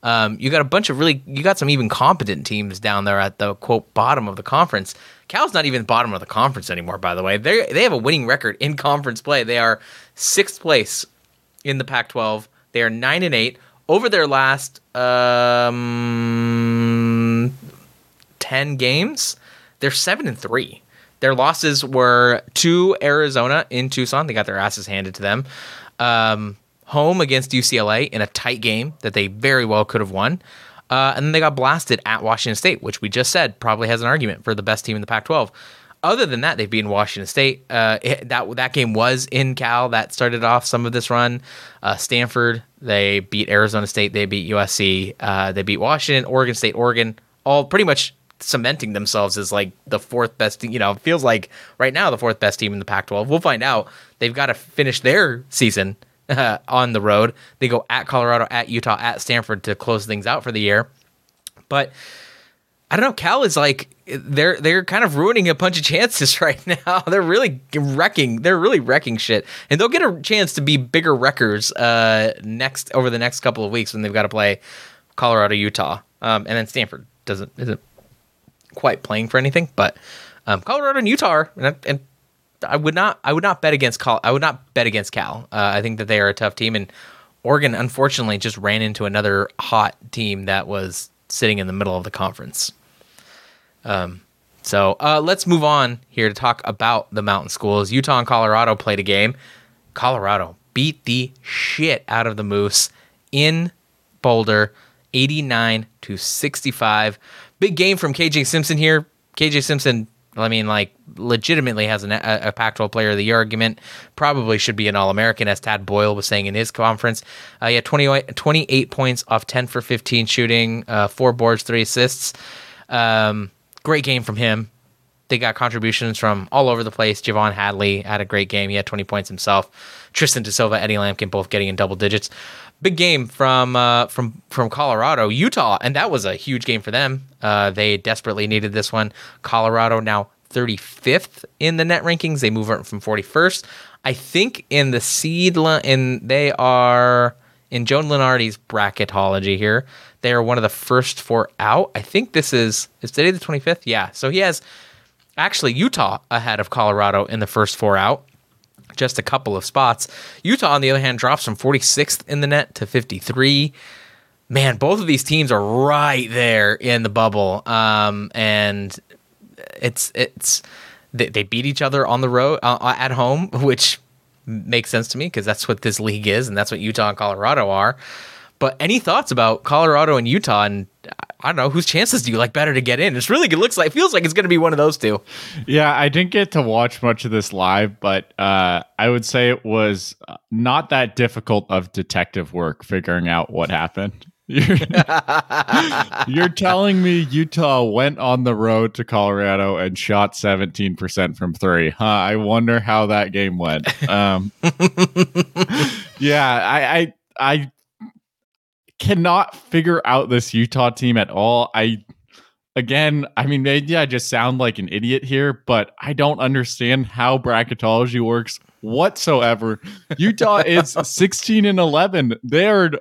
Um, you got a bunch of really you got some even competent teams down there at the quote bottom of the conference cal's not even bottom of the conference anymore by the way they they have a winning record in conference play they are sixth place in the pac 12 they are 9 and 8 over their last um, 10 games, they're 7 and 3. Their losses were to Arizona in Tucson. They got their asses handed to them. Um, home against UCLA in a tight game that they very well could have won. Uh, and then they got blasted at Washington State, which we just said probably has an argument for the best team in the Pac 12. Other than that, they've Washington State. Uh, it, that that game was in Cal. That started off some of this run. Uh, Stanford, they beat Arizona State. They beat USC. Uh, they beat Washington, Oregon State, Oregon. All pretty much cementing themselves as like the fourth best. You know, feels like right now the fourth best team in the Pac-12. We'll find out. They've got to finish their season [laughs] on the road. They go at Colorado, at Utah, at Stanford to close things out for the year. But I don't know. Cal is like they're they're kind of ruining a bunch of chances [laughs] right now. they're really wrecking. They're really wrecking shit, and they'll get a chance to be bigger wreckers uh, next over the next couple of weeks when they've got to play Colorado, Utah, um, and then Stanford doesn't isn't quite playing for anything, but um, Colorado and Utah are, and, and, I would not I would not bet against Cal. I would not bet against Cal. Uh, I think that they are a tough team, and Oregon unfortunately just ran into another hot team that was sitting in the middle of the conference. Um, so uh, let's move on here to talk about the mountain schools. Utah and Colorado played a game. Colorado beat the shit out of the Moose in Boulder, 89 to 65. Big game from KJ Simpson here. KJ Simpson I mean, like, legitimately has an, a, a Pac-12 Player of the Year argument. Probably should be an All-American, as Tad Boyle was saying in his conference. Uh, he had 20, 28 points off 10 for 15 shooting, uh, four boards, three assists. Um, great game from him. They got contributions from all over the place. J'Vonne Hadley had a great game. He had 20 points himself. Tristan da Silva, Eddie Lampkin, both getting in double digits. Big game from uh, from from Colorado, Utah, and that was a huge game for them. Uh, they desperately needed this one. Colorado now 35th in the net rankings. They move up from 41st. I think in the seed in they are in Joe Lunardi's bracketology here. They are one of the first four out. I think this is is today the 25th. Yeah, so he has actually Utah ahead of Colorado in the first four out just a couple of spots. Utah, on the other hand, drops from 46th in the net to 53. Man, both of these teams are right there in the bubble, um, and it's it's they, they, beat each other on the road uh, uh at home, [laughs] which makes sense to me because that's what this league is, and that's what Utah and Colorado are. But any thoughts about Colorado and Utah and I don't know whose chances do you like better to get in? It's really it looks like it feels like it's going to be one of those two. Yeah, I didn't get to watch much of this live, but uh, I would say it was uh, not that difficult of detective work figuring out what happened. You're, [laughs] you're telling me Utah went on the road to Colorado and shot 17% from three. Huh? I wonder how that game went. Um, [laughs] yeah, I, I I cannot figure out this Utah team at all. I again, I mean, maybe I just sound like an idiot here, but I don't understand how bracketology works whatsoever. Utah [laughs] is 16 and 11. They're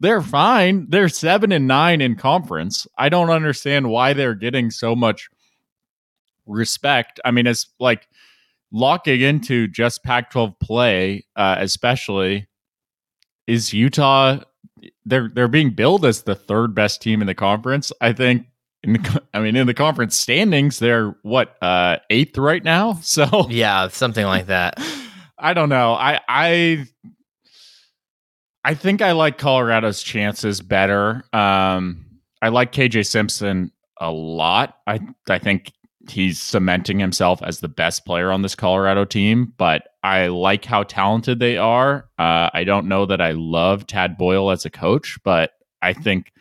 they're fine. They're 7 and 9 in conference. I don't understand why they're getting so much respect. I mean, it's like locking into just Pac-12 play, uh, especially is Utah they're they're being billed as the third best team in the conference. I think. In the, [laughs] I mean, in the conference standings, they're what uh, eighth right now. [laughs] So yeah, something like that. [laughs] I don't know. I I I think I like Colorado's chances better. Um, I like KJ Simpson a lot. I I think he's cementing himself as the best player on this Colorado team, but I like how talented they are. Uh, I don't know that I love Tad Boyle as a coach, but I think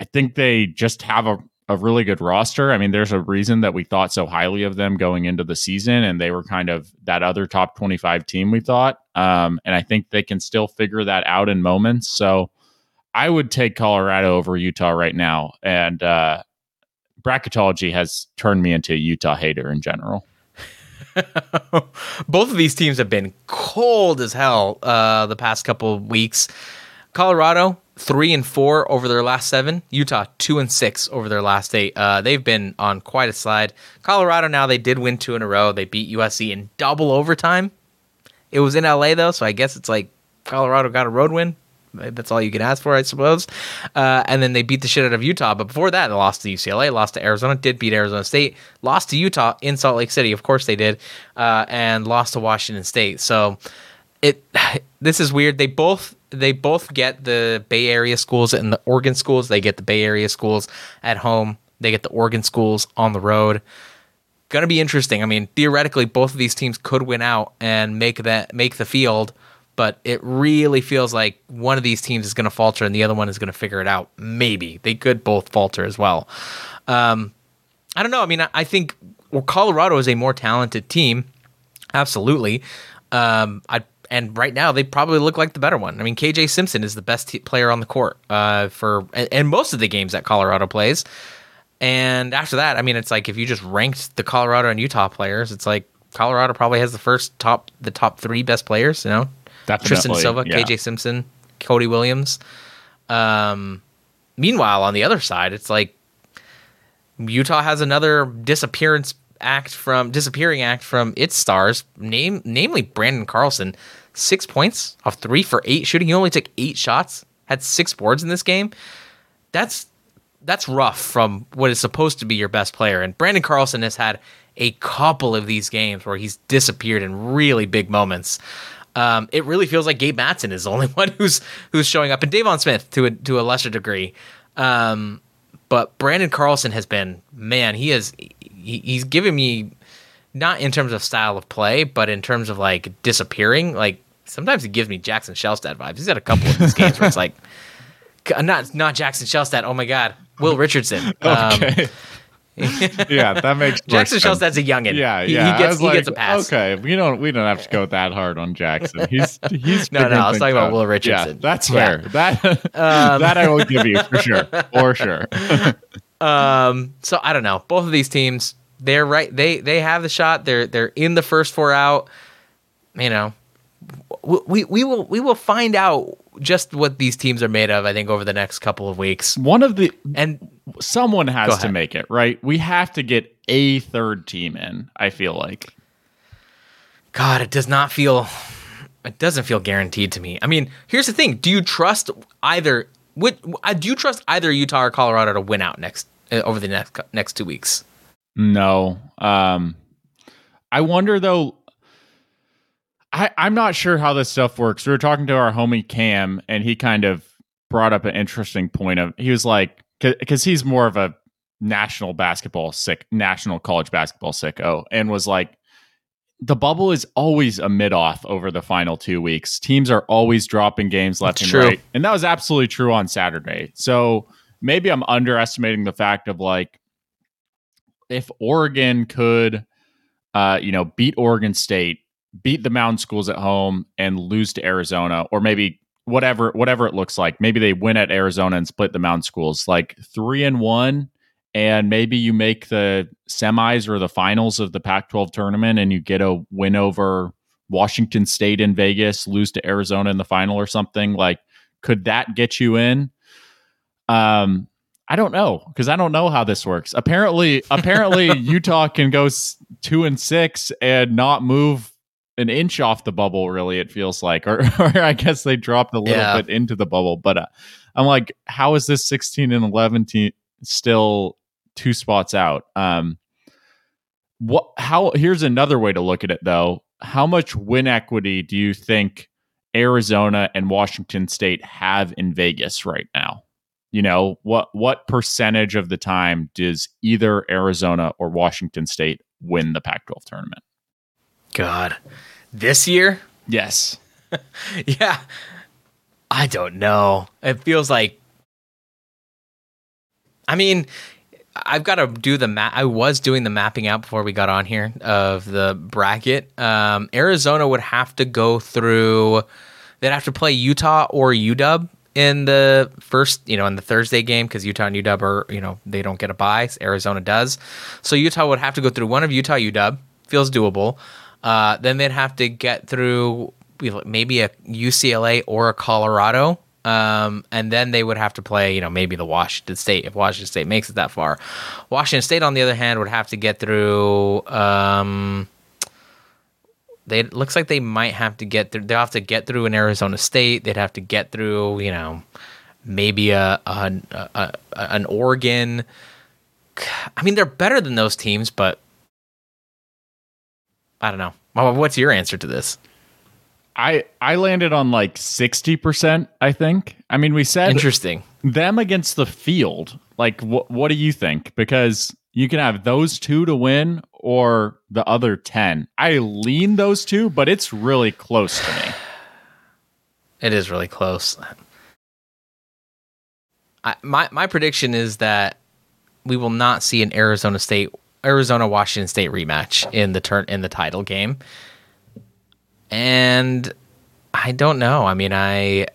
I think they just have a, a really good roster. I mean, there's a reason that we thought so highly of them going into the season, and they were kind of that other top 25 team we thought. Um, and I think they can still figure that out in moments. So I would take Colorado over Utah right now. And uh, bracketology has turned me into a Utah hater in general. [laughs] Both of these teams have been cold as hell uh, the past couple of weeks. Colorado three and four over their last seven. Utah two and six over their last eight. Uh, they've been on quite a slide. Colorado now they did win two in a row. They beat USC in double overtime. It was in LA though, so I guess it's like Colorado got a road win. That's all you can ask for, I suppose. Uh, and then they beat the shit out of Utah. But before that, they lost to UCLA, lost to Arizona, did beat Arizona State, lost to Utah in Salt Lake City. Of course they did, uh, and lost to Washington State. So it [sighs] this is weird. They both they both get the Bay Area schools and the Oregon schools. They get the Bay Area schools at home. They get the Oregon schools on the road. Gonna be interesting. I mean, theoretically, both of these teams could win out and make that make the field but it really feels like one of these teams is going to falter and the other one is going to figure it out. Maybe they could both falter as well. Um, I don't know. I mean, I, think Colorado is a more talented team, absolutely. Um, I and right now they probably look like the better one. I mean, KJ Simpson is the best t- player on the court uh, for and, and most of the games that Colorado plays. And after that, I mean, it's like if you just ranked the Colorado and Utah players, it's like Colorado probably has the first top the top three best players. You know, Definitely, Tristan Silva, yeah. KJ Simpson, Cody Williams. Um, meanwhile, on the other side, it's like Utah has another disappearance act from disappearing act from its stars, name namely Branden Carlson. Six points off three for eight shooting. He only took eight shots, had six boards in this game. That's that's rough from what is supposed to be your best player. And Branden Carlson has had a couple of these games where he's disappeared in really big moments um, it really feels like Gabe Madsen is the only [laughs] one who's who's showing up, and Deivon Smith to a to a lesser degree. Um, but Branden Carlson has been man, he has he, he's giving me not in terms of style of play, but in terms of like disappearing. Like sometimes he gives me Jackson Shelstad vibes. He's had a couple of these games where it's like [laughs] not not Jackson Shelstad. Oh my god, Will Richardson. [laughs] Um, Okay. [laughs] yeah, that makes [laughs] Jackson sense. that's a youngin. Yeah, he, yeah. he gets he like, gets a pass. Okay, we don't we don't have to go that hard on Jackson. He's he's [laughs] No, no, I was talking about. Will Richardson. Yeah, that's Yeah. fair. That Um, that I will give you for sure, for sure. Um, so I don't know. Both of these teams, they're right. They they have the shot. They're they're in the first four out. You know, we we, will we will find out just what these teams are made of. I think over the next couple of weeks. One of the And someone has to make it right. We have to get a third team in. I feel like God, it does not feel. It doesn't feel guaranteed to me. I mean, here's the thing: Do you trust either? Would uh, do you trust either Utah or Colorado to win out next uh, over the next next two weeks? no. Um, I wonder though. I I'm not sure how this stuff works. We were talking to our homie Cam, and he kind of brought up an interesting point of he was like because he's more of a national basketball sick, national college basketball sicko, and was like. The bubble is always a mid off over the final two weeks. Teams are always dropping games left That's and true. right. And that was absolutely true on Saturday. So maybe I'm underestimating the fact of like if Oregon could, uh, you know, beat Oregon State, beat the Mountain Schools at home, and lose to Arizona, or maybe whatever whatever it looks like. Maybe they win at Arizona and split the Mountain Schools, like three and one, and maybe you make the semis or the finals of the Pac-12 tournament, and you get a win over Washington State in Vegas, lose to Arizona in the final or something. Like, could that get you in? Um, I don't know because I don't know how this works. Apparently, apparently [laughs] Utah can go two and six and not move an inch off the bubble. Really, it feels like, or, [laughs] or I guess they dropped a little Yeah. bit into the bubble. But uh, I'm like, how is this 16 and 11 team still two spots out? Um, what? How? Here's another way to look at it, though. How much win equity do you think Arizona and Washington State have in Vegas right now? you know what what percentage of the time does either Arizona or Washington State win the Pac-12 tournament? God, this year, Yes. [laughs] yeah, I don't know. It feels like. I mean, I've got to do the map. I was doing the mapping out before we got on here of the bracket. Um, Arizona would have to go through. They'd have to play Utah or UW in the first, you know, in the Thursday game because Utah and UW are, you know, they don't get a bye. Arizona does. So Utah would have to go through one of Utah, UW. Feels doable. Uh, then they'd have to get through maybe a UCLA or a Colorado. Um, and then they would have to play, you know, maybe the Washington State if Washington State makes it that far. Washington State, on the other hand, would have to get through. Um, they it looks like they might have to get through. They'll have to get through an Arizona State. They'd have to get through, you know, maybe a, a, a, a an Oregon. I mean, they're better than those teams, but I don't know. What's your answer to this? I I landed on like 60%, I think. I mean, we said Interesting. them against the field. Like what what do you think? Because you can have those two to win or the other 10. I lean those two, but it's really close to me. [sighs] It is really close. I, my my prediction is that we will not see an Arizona State Arizona Washington State rematch in the turn in the title game. And I don't know. I mean, I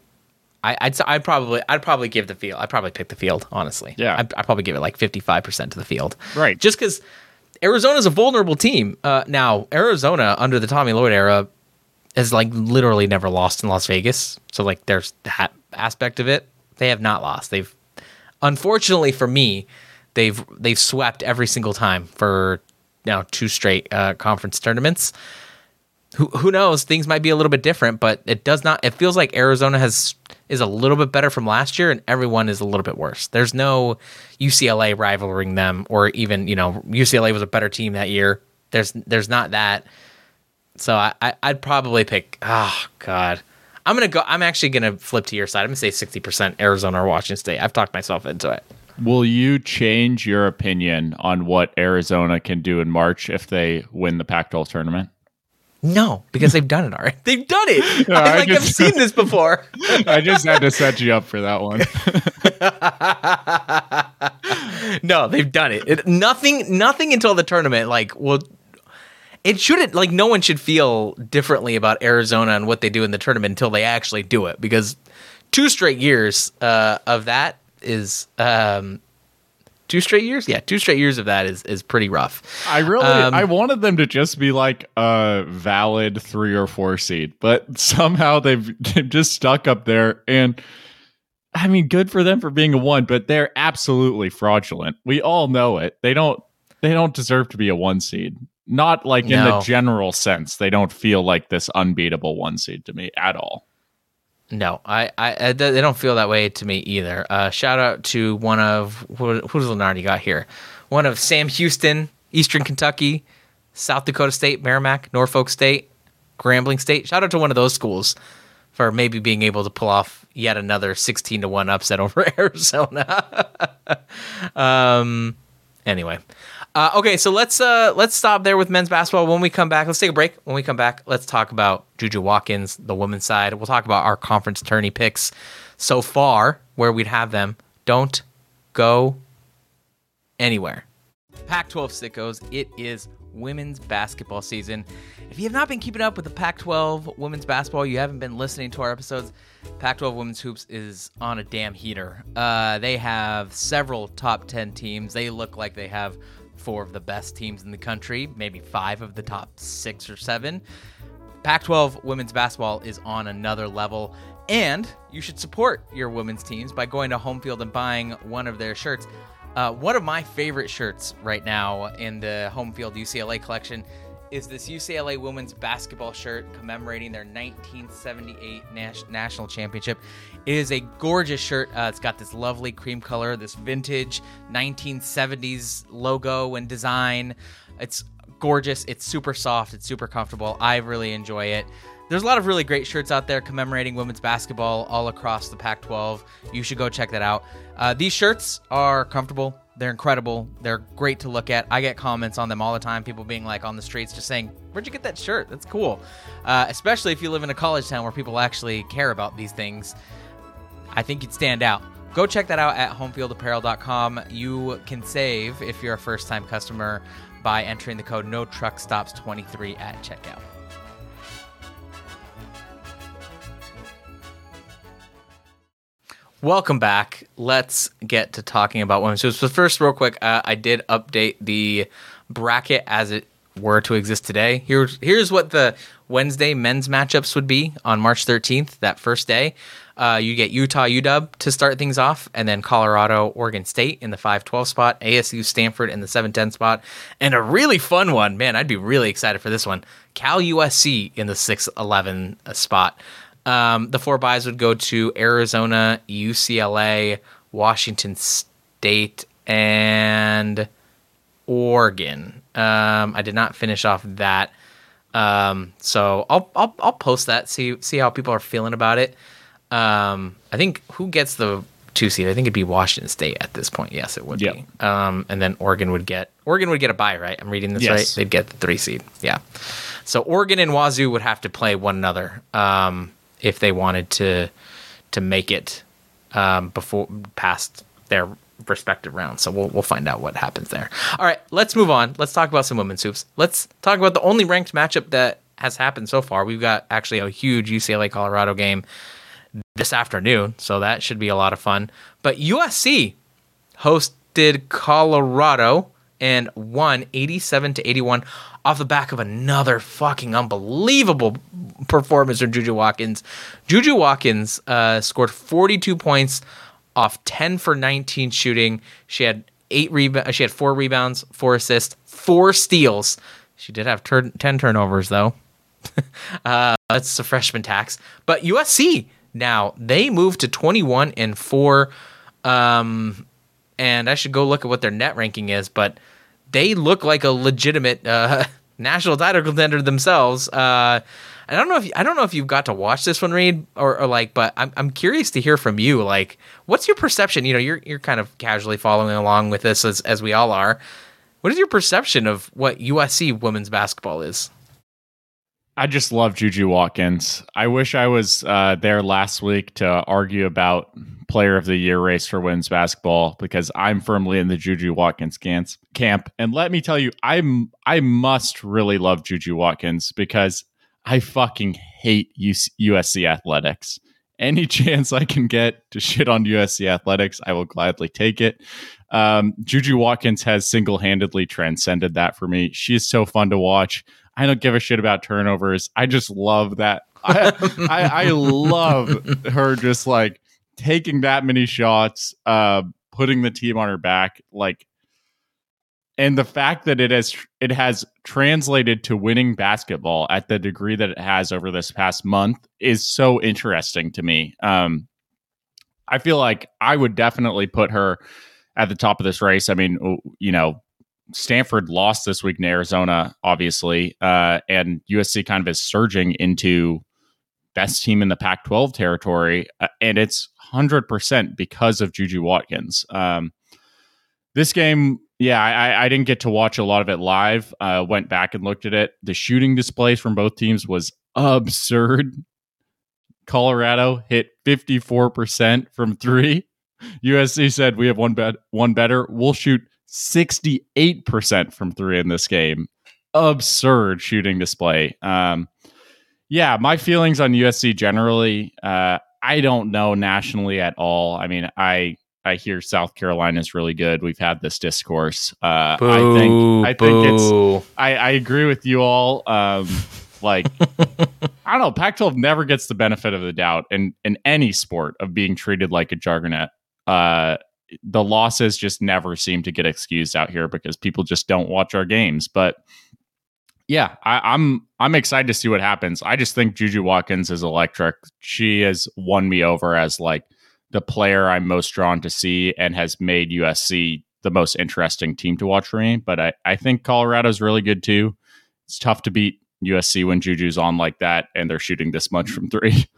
I I'd, I'd probably I'd probably give the field. I'd probably pick the field, honestly. Yeah. I'd, I'd probably give it like 55% to the field. Right. Just cuz Arizona's a vulnerable team. Uh, now, Arizona under the Tommy Lloyd era has like literally never lost in Las Vegas. So like there's that aspect of it. They have not lost. They've unfortunately for me, they've they've swept every single time for now two straight uh, conference tournaments. Who who knows? Things might be a little bit different, but it does not. It feels like Arizona has is a little bit better from last year, and everyone is a little bit worse. There's no UCLA rivaling them, or even you know UCLA was a better team that year. There's there's not that. So I, I I'd probably pick. Oh God, I'm gonna go. I'm actually gonna flip to your side. I'm gonna say 60% Arizona or Washington State. I've talked myself into it. Will you change your opinion on what Arizona can do in March if they win the Pac-12 tournament? No, because they've done it already. [laughs] They've done it. No, I, I like just- I've seen this before. [laughs] I just had to set you up for that one. [laughs] no, they've done it. it. Nothing, nothing until the tournament. Like, well, it shouldn't. Like, no one should feel differently about Arizona and what they do in the tournament until they actually do it. Because two straight years uh, of that is um, two straight years. Yeah, two straight years of that is is pretty rough. I really, Um, I wanted them to just be like a valid three or four seed, but [laughs] somehow they've, they've just stuck up there. And I mean, good for them for being a one, but they're absolutely fraudulent. We all know it. They don't, they don't deserve to be a one seed. Not like in the general sense. They don't feel like this unbeatable one seed to me at all. No, I, I, they don't feel that way to me either. Uh, shout out to one of who, who's Lunardi got here, one of Sam Houston, Eastern Kentucky, South Dakota State, Merrimack, Norfolk State, Grambling State. Shout out to one of those schools for maybe being able to pull off yet another sixteen to one upset over [laughs] Arizona. [laughs] um, anyway. Uh, okay, so let's uh, let's stop there with men's basketball. When we come back, let's take a break. When we come back, let's talk about Juju Watkins, the women's side. We'll talk about our conference tourney picks so far, where we'd have them. Don't go anywhere. Pac 12 sickos, it is women's basketball season. If you have not been keeping up with the Pac 12 women's basketball, you haven't been listening to our episodes, Pac 12 women's hoops is on a damn heater. Uh, they have several top 10 teams. They look like they have four of the best teams in the country, maybe five of the top six or seven. Pac 12 women's basketball is on another level, and you should support your women's teams by going to home field and buying one of their shirts. Uh, one of my favorite shirts right now in the home field UCLA collection is this UCLA women's basketball shirt commemorating their 1978 Nash- national championship. It is a gorgeous shirt. Uh, it's got this lovely cream color, this vintage 1970s logo and design. It's gorgeous. It's super soft. It's super comfortable. I really enjoy it. There's a lot of really great shirts out there commemorating women's basketball all across the Pac 12. You should go check that out. Uh, these shirts are comfortable. They're incredible. They're great to look at. I get comments on them all the time. People being like on the streets just saying, Where'd you get that shirt? That's cool. Uh, especially if you live in a college town where people actually care about these things. I think you'd stand out. Go check that out at homefieldapparel.com. You can save if you're a first time customer by entering the code no truck stops 23 at checkout. Welcome back. Let's get to talking about women's hoops. But first, real quick, uh, I did update the bracket as it were to exist today. Here's here's what the Wednesday men's matchups would be on March 13th, that first day. Uh, you get Utah UW to start things off, and then Colorado Oregon State in the 5-12 spot, ASU Stanford in the 7-10 spot, and a really fun one. Man, I'd be really excited for this one. Cal USC in the 6-11 spot. Um, the four buys would go to Arizona, UCLA, Washington State, and Oregon. Um, I did not finish off that, um, so I'll, I'll I'll post that see see how people are feeling about it. Um, I think who gets the two seed? I think it'd be Washington State at this point. Yes, it would Yep. be. Um, and then Oregon would get Oregon would get a bye, right? I'm reading this Yes. right. They'd get the three seed. Yeah. So Oregon and Wazoo would have to play one another um, if they wanted to to make it um, before past their respective rounds. So we'll we'll find out what happens there. All right, let's move on. Let's talk about some women's hoops. Let's talk about the only ranked matchup that has happened so far. We've got actually a huge UCLA Colorado game this afternoon, so that should be a lot of fun. But USC hosted Colorado and won 87 to 81 off the back of another fucking unbelievable performance from Juju Watkins. Juju Watkins uh, scored 42 points off 10 for 19 shooting. She had eight rebounds. She had four rebounds, four assists, four steals. She did have tur- 10 turnovers though. [laughs] uh, that's a freshman tax. But USC now they moved to 21 and four. Um, and I should go look at what their net ranking is, but they look like a legitimate uh, [laughs] national title contender themselves. Uh, I don't know if I don't know if you've got to watch this one, Reed, or, or like, but I'm I'm curious to hear from you. Like, what's your perception? You know, you're you're kind of casually following along with this as as we all are. What is your perception of what USC women's basketball is? I just love Juju Watkins. I wish I was uh, there last week to argue about player of the year race for women's basketball because I'm firmly in the Juju Watkins camp. And let me tell you, I'm I must really love Juju Watkins because I fucking hate USC athletics. Any [laughs] chance I can get to shit on USC athletics, I will gladly take it. Um, Juju Watkins has single handedly transcended that for me. She is so fun to watch. I don't give a shit about turnovers. I just love that. I, I, I love [laughs] her just like taking that many shots, uh, putting the team on her back, like, and the fact that it has it has translated to winning basketball at the degree that it has over this past month is so interesting to me. Um, I feel like I would definitely put her at the top of this race. I mean, you know, Stanford lost this week in Arizona, obviously, uh, and USC kind of is surging into best team in the Pac 12 territory. Uh, and it's 100% because of Juju Watkins. Um, this game, yeah, I, I, didn't get to watch a lot of it live. Uh, went back and looked at it. The shooting displays from both teams was absurd. Colorado hit 54% from three. USC said, We have one, bet- one better. We'll shoot 68% from three in this game. Absurd shooting display. Um, yeah, my feelings on USC generally, uh, I don't know nationally at all. I mean, I I hear South Carolina is really good. We've had this discourse. Uh, boo, I think I think it's. I, I agree with you all. Um, like [laughs] I don't know, Pac-12 never gets the benefit of the doubt in in any sport of being treated like a juggernaut. Uh, the losses just never seem to get excused out here because people just don't watch our games. But yeah, I, I'm I'm excited to see what happens. I just think Juju Watkins is electric. She has won me over as like the player I'm most drawn to see and has made USC the most interesting team to watch for me. But I, I think Colorado's really good too. It's tough to beat USC when Juju's on like that and they're shooting this much from three. [laughs]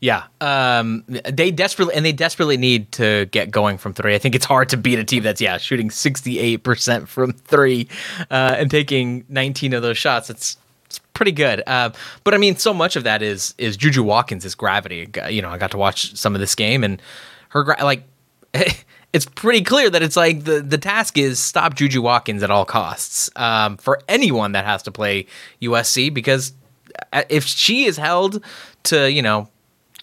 Yeah, um, they desperately and they desperately need to get going from three. I think it's hard to beat a team that's yeah shooting sixty eight percent from three uh, and taking nineteen of those shots. It's it's pretty good. Uh, but I mean, so much of that is is Juju Watkins' gravity. You know, I got to watch some of this game and her gra- like. [laughs] it's pretty clear that it's like the, the task is stop Juju Watkins at all costs um, for anyone that has to play USC because uh, if she is held to you know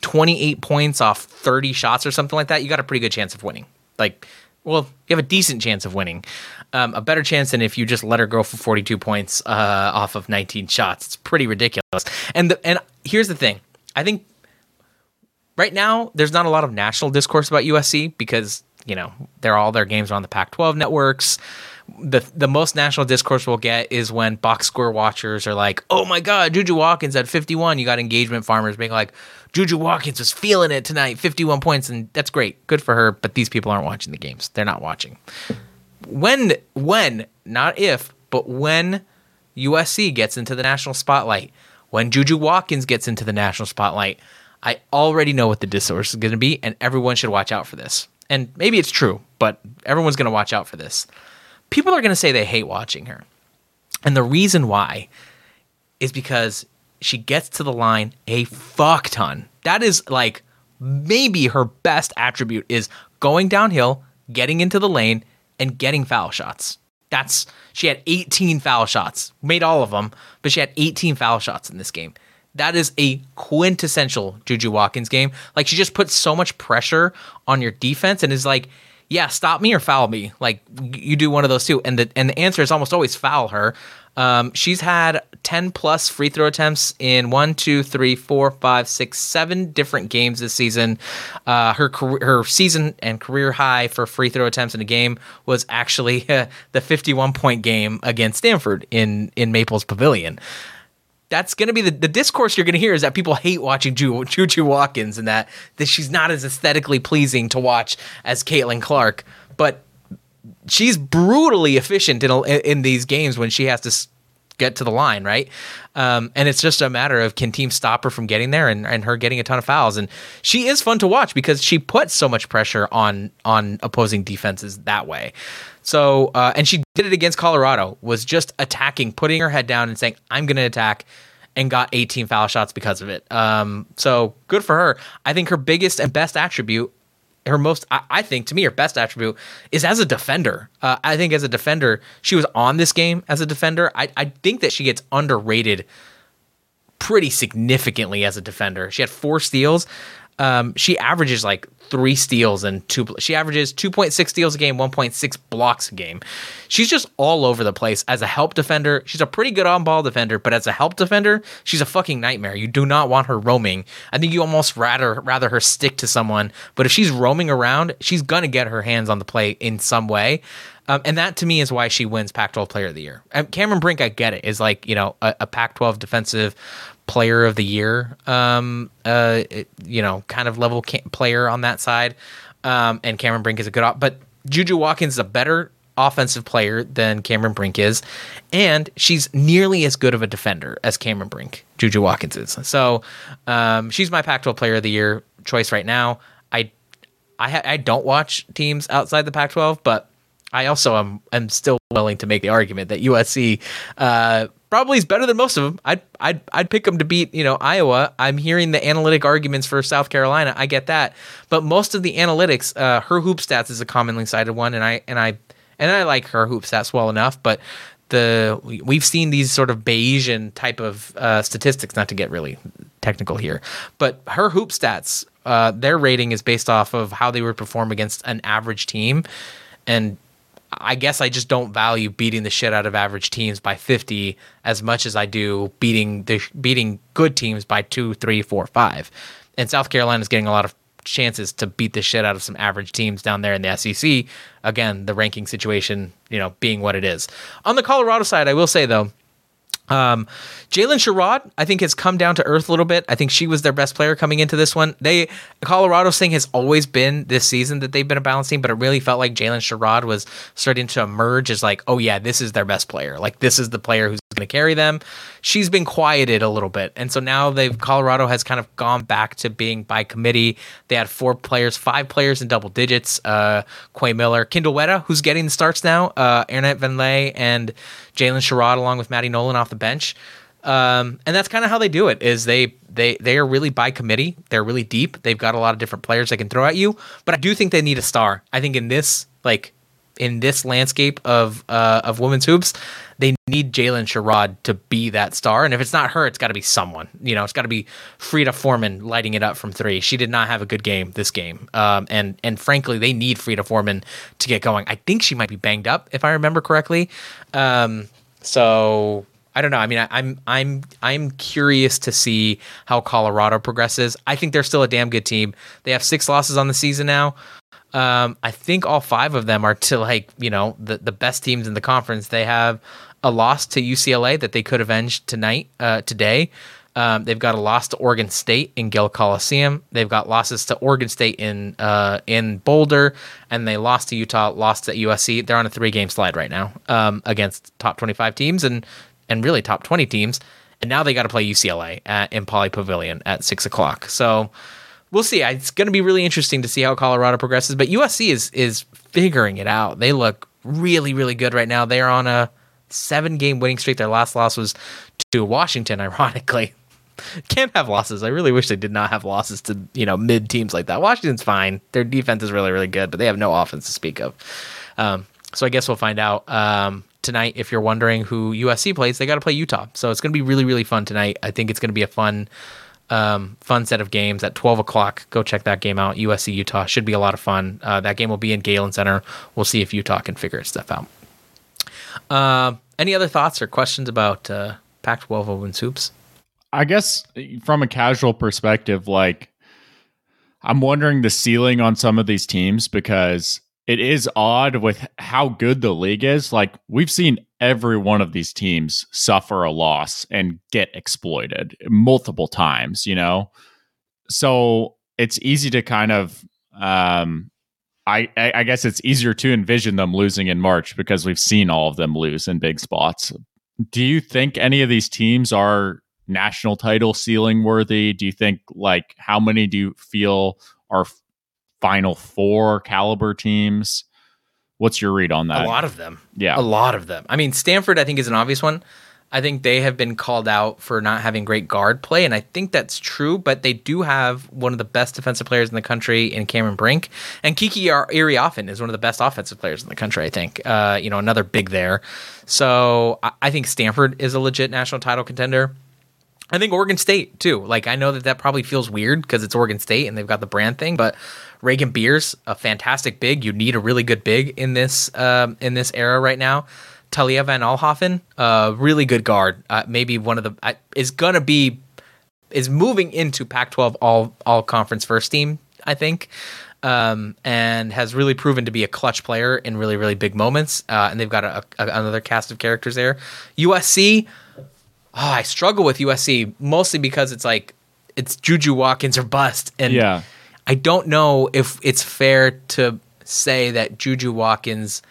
28 points off 30 shots or something like that, you got a pretty good chance of winning. Like, well, you have a decent chance of winning. Um, a better chance than if you just let her go for 42 points uh, off of 19 shots. It's pretty ridiculous. And the, and here's the thing. I think right now there's not a lot of national discourse about USC because you know they're all their games are on the Pac-12 networks the the most national discourse we'll get is when box score watchers are like, "Oh my God, Juju Watkins at 51." You got engagement farmers being like, "Juju Watkins was feeling it tonight, 51 points," and that's great, good for her. But these people aren't watching the games; they're not watching. When when not if, but when USC gets into the national spotlight, when Juju Watkins gets into the national spotlight, I already know what the discourse is going to be, and everyone should watch out for this. And maybe it's true, but everyone's going to watch out for this people are going to say they hate watching her. And the reason why is because she gets to the line a fuck ton. That is like maybe her best attribute is going downhill, getting into the lane, and getting foul shots. That's she had 18 foul shots, made all of them, but she had 18 foul shots in this game. That is a quintessential Juju Watkins game. Like she just puts so much pressure on your defense and is like, yeah, stop me or foul me. Like you do one of those two, and the and the answer is almost always foul her. Um, she's had 10 plus free throw attempts in one, two, three, four, five, six, seven different games this season. Uh, her her season and career high for free throw attempts in a game was actually uh, [laughs] the 51 point game against Stanford in in Maples Pavilion that's going to be the, the discourse you're going to hear is that people hate watching Ju- Juju Watkins and that, that she's not as aesthetically pleasing to watch as Caitlin Clark. But she's brutally efficient in, in these games when she has to get to the line, right? Um, and it's just a matter of can teams stop her from getting there and, and her getting a ton of fouls. And she is fun to watch because she puts so much pressure on on opposing defenses that way. So uh, and she did it against Colorado, was just attacking, putting her head down and saying, "I'm going to attack." And got 18 foul shots because of it. Um, so good for her. I think her biggest and best attribute her most I, I, think to me her best attribute is as a defender uh, i think as a defender she was on this game as a defender I, I think that she gets underrated pretty significantly as a defender she had four steals um, she averages like three steals and two. She averages 2.6 steals a game, 1.6 blocks a game. She's just all over the place as a help defender. She's a pretty good on ball defender, but as a help defender, she's a fucking nightmare. You do not want her roaming. I think you almost rather rather her stick to someone. But if she's roaming around, she's gonna get her hands on the play in some way. Um, and that to me is why she wins Pac-12 Player of the Year. Um, Cameron Brink, I get it, is like you know a, a Pac-12 defensive player of the year, um, uh, you know, kind of level ca- player on that side. Um, and Cameron Brink is a good, op- but JuJu Watkins is a better offensive player than Cameron Brink is, and she's nearly as good of a defender as Cameron Brink, JuJu Watkins is. So um, she's my Pac-12 Player of the Year choice right now. I I, ha- I don't watch teams outside the Pac-12, but I also am am still willing to make the argument that USC uh, probably is better than most of them. I'd I'd I'd pick them to beat you know Iowa. I'm hearing the analytic arguments for South Carolina. I get that, but most of the analytics, uh, Her Hoop Stats is a commonly cited one, and I and I and I like Her Hoop Stats well enough, but the we've seen these sort of Bayesian type of uh, statistics. Not to get really technical here, but Her Hoop Stats, uh, their rating is based off of how they would perform against an average team, and I guess I just don't value beating the shit out of average teams by 50 as much as I do beating the beating good teams by two, three, four, five. And South Carolina is getting a lot of chances to beat the shit out of some average teams down there in the SEC. Again, the ranking situation, you know, being what it is. On the Colorado side, I will say though, um, Jaylyn Sherrod, I think, has come down to earth a little bit. I think she was their best player coming into this one. They Colorado's thing has always been this season that they've been a balancing, but it really felt like Jaylyn Sherrod was starting to emerge as like, oh yeah, this is their best player. Like this is the player who's going to carry them. She's been quieted a little bit, and so now they've Colorado has kind of gone back to being by committee. They had four players, five players in double digits. Uh, Quay Miller, Kindyll Wetta, who's getting the starts now. Uh, Aaronette Vonleh and Jaylyn Sherrod along with Maddie Nolan off the bench. Um, and that's kind of how they do it is they they they are really by committee. They're really deep. They've got a lot of different players they can throw at you. But I do think they need a star. I think in this like in this landscape of uh, of women's hoops, they need Jaylyn Sherrod to be that star. And if it's not her, it's got to be someone. You know, it's got to be Frida Formann lighting it up from three. She did not have a good game this game, um, and and frankly, they need Frida Formann to get going. I think she might be banged up, if I remember correctly. Um, so I don't know. I mean, I, I'm I'm I'm curious to see how Colorado progresses. I think they're still a damn good team. They have six losses on the season now. Um, I think all five of them are to like you know the the best teams in the conference. They have a loss to UCLA that they could avenge tonight, uh, today. Um, they've got a loss to Oregon State in Gill Coliseum. They've got losses to Oregon State in uh, in Boulder, and they lost to Utah, lost to USC. They're on a three game slide right now um, against top twenty five teams and and really top twenty teams. And now they got to play UCLA at, in Pauley Pavilion at six o'clock. So we'll see. It's going to be really interesting to see how Colorado progresses. But USC is is figuring it out. They look really really good right now. They're on a seven game winning streak. Their last loss was to Washington, ironically. [laughs] Can't have losses. I really wish they did not have losses to, you know, mid teams like that. Washington's fine. Their defense is really, really good, but they have no offense to speak of. Um, so I guess we'll find out um, tonight. If you're wondering who USC plays, they got to play Utah. So it's going to be really, really fun tonight. I think it's going to be a fun, um, fun set of games at 12 o'clock. Go check that game out. USC Utah should be a lot of fun. Uh, that game will be in Galen Center. We'll see if Utah can figure its stuff out. Uh, any other thoughts or questions about uh, Pac-12 Open hoops? I guess from a casual perspective, like I'm wondering the ceiling on some of these teams because it is odd with how good the league is. Like we've seen every one of these teams suffer a loss and get exploited multiple times, you know? So it's easy to kind of um I, I guess it's easier to envision them losing in March because we've seen all of them lose in big spots do you think any of these teams are national title ceiling worthy? Do you think like how many do you feel are final four caliber teams? What's your read on that? A lot of them. Yeah. A lot of them. I mean, Stanford, I think, is an obvious one. I think they have been called out for not having great guard play, and I think that's true. But they do have one of the best defensive players in the country in Cameron Brink, and Kiki Iriafen is one of the best offensive players in the country. I think, uh, you know, another big there. So I, I think Stanford is a legit national title contender. I think Oregon State too. Like I know that that probably feels weird because it's Oregon State and they've got the brand thing, but Raegan Beers, a fantastic big. You need a really good big in this um, in this era right now. Talia von Oelhoffen, uh, really good guard. Uh, maybe one of the uh, is gonna be is moving into Pac-12 all all conference first team. I think. Um, and has really proven to be a clutch player in really, really big moments. Uh, and they've got a, a, another cast of characters there. USC, oh, I struggle with USC mostly because it's like it's JuJu Watkins or bust, and yeah. I don't know if it's fair to say that JuJu Watkins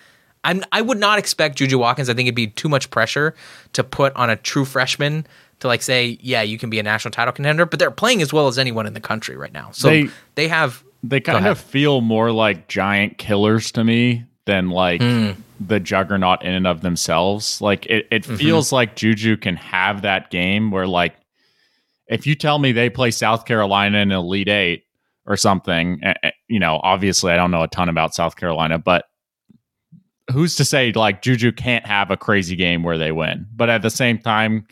I'm I would not expect JuJu Watkins. I think it'd be too much pressure to put on a true freshman to like say, yeah, you can be a national title contender, but they're playing as well as anyone in the country right now. So they, they have they kind of feel more like giant killers to me than like mm. the juggernaut in and of themselves. Like it, it mm-hmm. feels like JuJu can have that game where like if you tell me they play South Carolina in Elite Eight or something, you know, obviously I don't know a ton about South Carolina, but who's to say like JuJu can't have a crazy game where they win? But at the same time,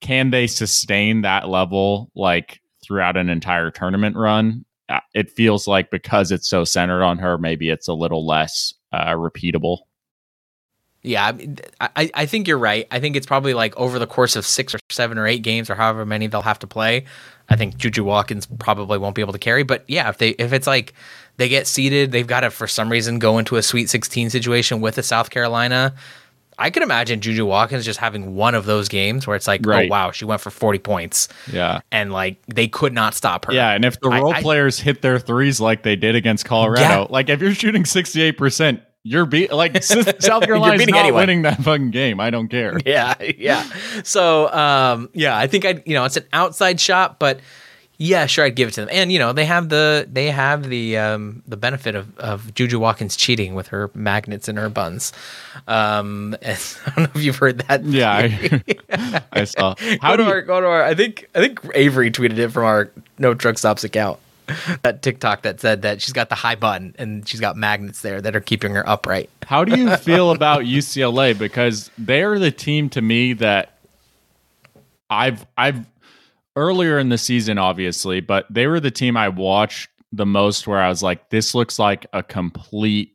can they sustain that level like throughout an entire tournament run? Uh, it feels like because it's so centered on her, maybe it's a little less uh, repeatable. Yeah, I, I think you're right. I think it's probably like over the course of six or seven or eight games or however many they'll have to play. I think JuJu Watkins probably won't be able to carry. But yeah, if they if it's like they get seeded. They've got to, for some reason, go into a Sweet 16 situation with the South Carolina. I could imagine JuJu Watkins just having one of those games where it's like, oh, right. oh wow, she went for forty points. Yeah, and like they could not stop her. Yeah, and if the role I, players I, hit their threes like they did against Colorado, yeah. like if you're shooting sixty eight percent, you're be like [laughs] South Carolina's not winning that fucking game. I don't care. [laughs] Yeah, yeah. So um, yeah, I think I you know it's an outside shot, but yeah, sure, I'd give it to them. And you know, they have the they have the um, the benefit of, of JuJu Watkins cheating with her magnets in her buns. Um, [laughs] I don't know if you've heard that. Yeah, I, I saw. How go to you... our go to our. I think I think Avery tweeted it from our No Truck Stops account. [laughs] That TikTok that said that she's got the high button and she's got magnets there that are keeping her upright. How do you [laughs] feel about UCLA? Because they're the team to me that I've I've earlier in the season, obviously, but they were the team I watched the most where I was like, this looks like a complete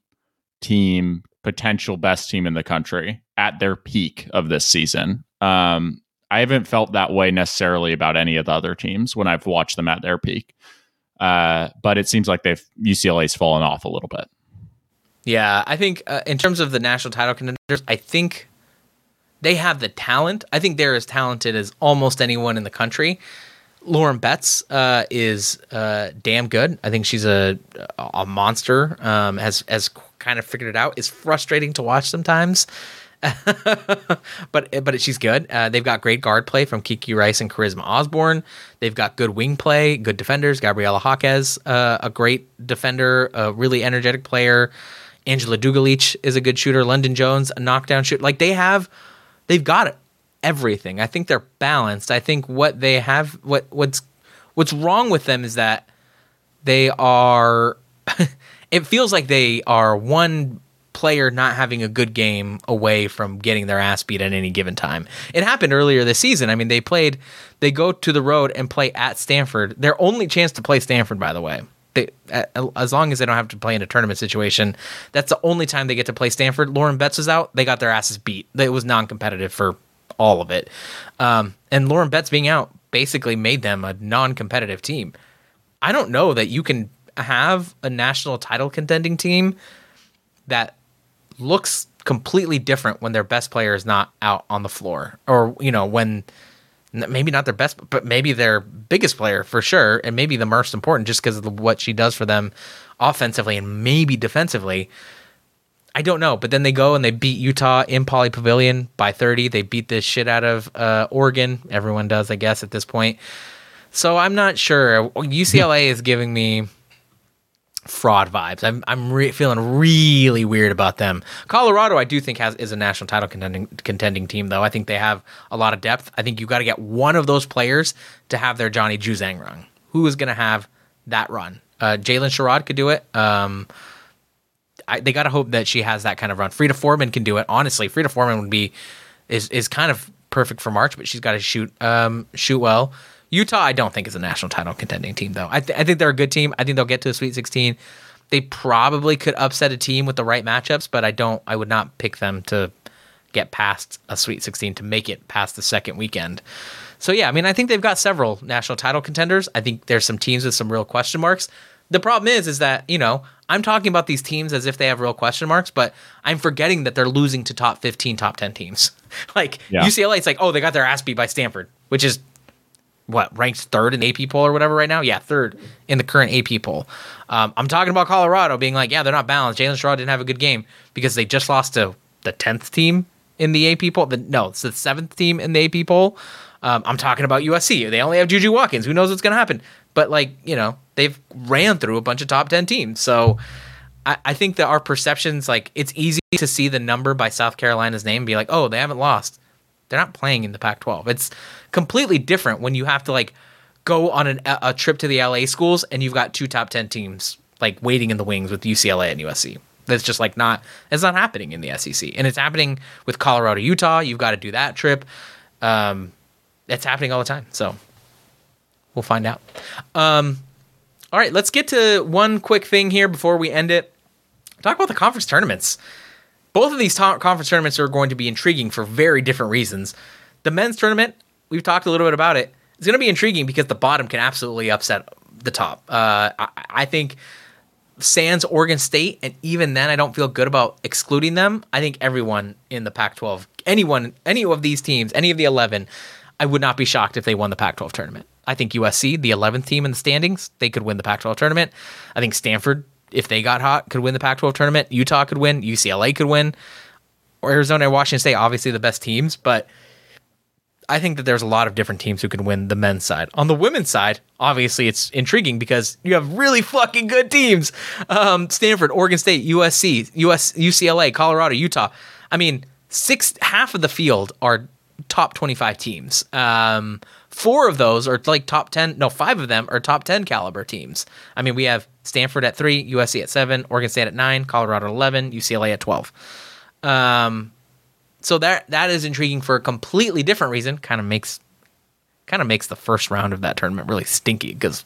team, potential best team in the country at their peak of this season. Um, I haven't felt that way necessarily about any of the other teams when I've watched them at their peak. Uh, but it seems like they've UCLA's fallen off a little bit. Yeah, I think uh, in terms of the national title contenders, I think they have the talent. I think they're as talented as almost anyone in the country. Lauren Betts uh, is uh, damn good. I think she's a a monster. Um, has has kind of figured it out. It's frustrating to watch sometimes, [laughs] but but she's good. Uh, they've got great guard play from Kiki Rice and Charisma Osborne. They've got good wing play, good defenders. Gabriela Jaquez, uh, a great defender, a really energetic player. Angela Dugalich is a good shooter. Londynn Jones, a knockdown shooter. Like they have they've got everything. I think they're balanced. I think what they have, what what's what's wrong with them is that they are. [laughs] it feels like they are one player not having a good game away from getting their ass beat at any given time. It happened earlier this season. I mean, they played, they go to the road and play at Stanford. Their only chance to play Stanford, by the way. They, as long as they don't have to play in a tournament situation, that's the only time they get to play Stanford. Lauren Betts was out; they got their asses beat. It was non-competitive for all of it, um, and Lauren Betts being out basically made them a non-competitive team. I don't know that you can have a national title contending team that looks completely different when their best player is not out on the floor, or you know when maybe not their best, but maybe their biggest player for sure, and maybe the most important just because of what she does for them offensively and maybe defensively. I don't know, but then they go and they beat Utah in Pauley Pavilion by 30. They beat the shit out of uh, Oregon. Everyone does, I guess, at this point. So I'm not sure. UCLA is giving me fraud vibes. I'm I'm re- feeling really weird about them. Colorado, I do think has is a national title contending contending team though. I think they have a lot of depth. I think you got to get one of those players to have their Johnny Juzang run. Who is going to have that run? Uh, Jaylyn Sherrod could do it. Um, I, they got to hope that she has that kind of run. Frida Formann can do it. Honestly, Frida Formann would be is is kind of perfect for March, but she's got to shoot um, shoot well. Utah, I don't think is a national title contending team though. I, th- I think they're a good team. I think they'll get to a Sweet 16. They probably could upset a team with the right matchups, but I don't. I would not pick them to get past a Sweet 16 to make it past the second weekend. So yeah, I mean, I think they've got several national title contenders. I think there's some teams with some real question marks. The problem is, is that you know I'm talking about these teams as if they have real question marks, but I'm forgetting that they're losing to top 15, top 10 teams. [laughs] like yeah. UCLA, it's like, oh, they got their ass beat by Stanford, which is what ranks third in the AP poll or whatever right now. Yeah, third in the current AP poll. Um, I'm talking about Colorado being like, yeah, they're not balanced. Jaylyn Sherrod didn't have a good game because they just lost to the tenth team in the AP poll. The, no, it's the seventh team in the AP poll. Um, I'm talking about USC. They only have JuJu Watkins. Who knows what's going to happen? But like you know, they've ran through a bunch of top ten teams. So I, I think that our perceptions, like it's easy to see the number by South Carolina's name, and be like, oh, they haven't lost. They're not playing in the Pac-12. It's completely different when you have to like go on an, a trip to the LA schools and you've got two top ten teams like waiting in the wings with UCLA and USC. That's just like not it's not happening in the SEC, and it's happening with Colorado, Utah. You've got to do that trip. Um, it's happening all the time. So we'll find out. Um, all right, let's get to one quick thing here before we end it. Talk about the conference tournaments. Both of these conference tournaments are going to be intriguing for very different reasons. The men's tournament, we've talked a little bit about it. It's going to be intriguing because the bottom can absolutely upset the top. Uh, I, I think Sans Oregon State, and even then, I don't feel good about excluding them. I think everyone in the Pac-12, anyone, any of these teams, any of the eleven, I would not be shocked if they won the Pac-12 tournament. I think USC, the 11th team in the standings, they could win the Pac-12 tournament. I think Stanford, if they got hot, could win the Pac-12 tournament. Utah could win. UCLA could win. Or Arizona and Washington State, obviously the best teams, but I think that there's a lot of different teams who can win the men's side. On the women's side, obviously it's intriguing because you have really fucking good teams. Um, Stanford, Oregon State, USC, US, UCLA, Colorado, Utah. I mean, six half of the field are top 25 teams. Um, four of those are like top 10. No, five of them are top 10 caliber teams. I mean, we have Stanford at three, USC at seven, Oregon State at nine, Colorado at 11, UCLA at 12. Um, so that that is intriguing for a completely different reason. Kind of makes kind of makes the first round of that tournament really stinky because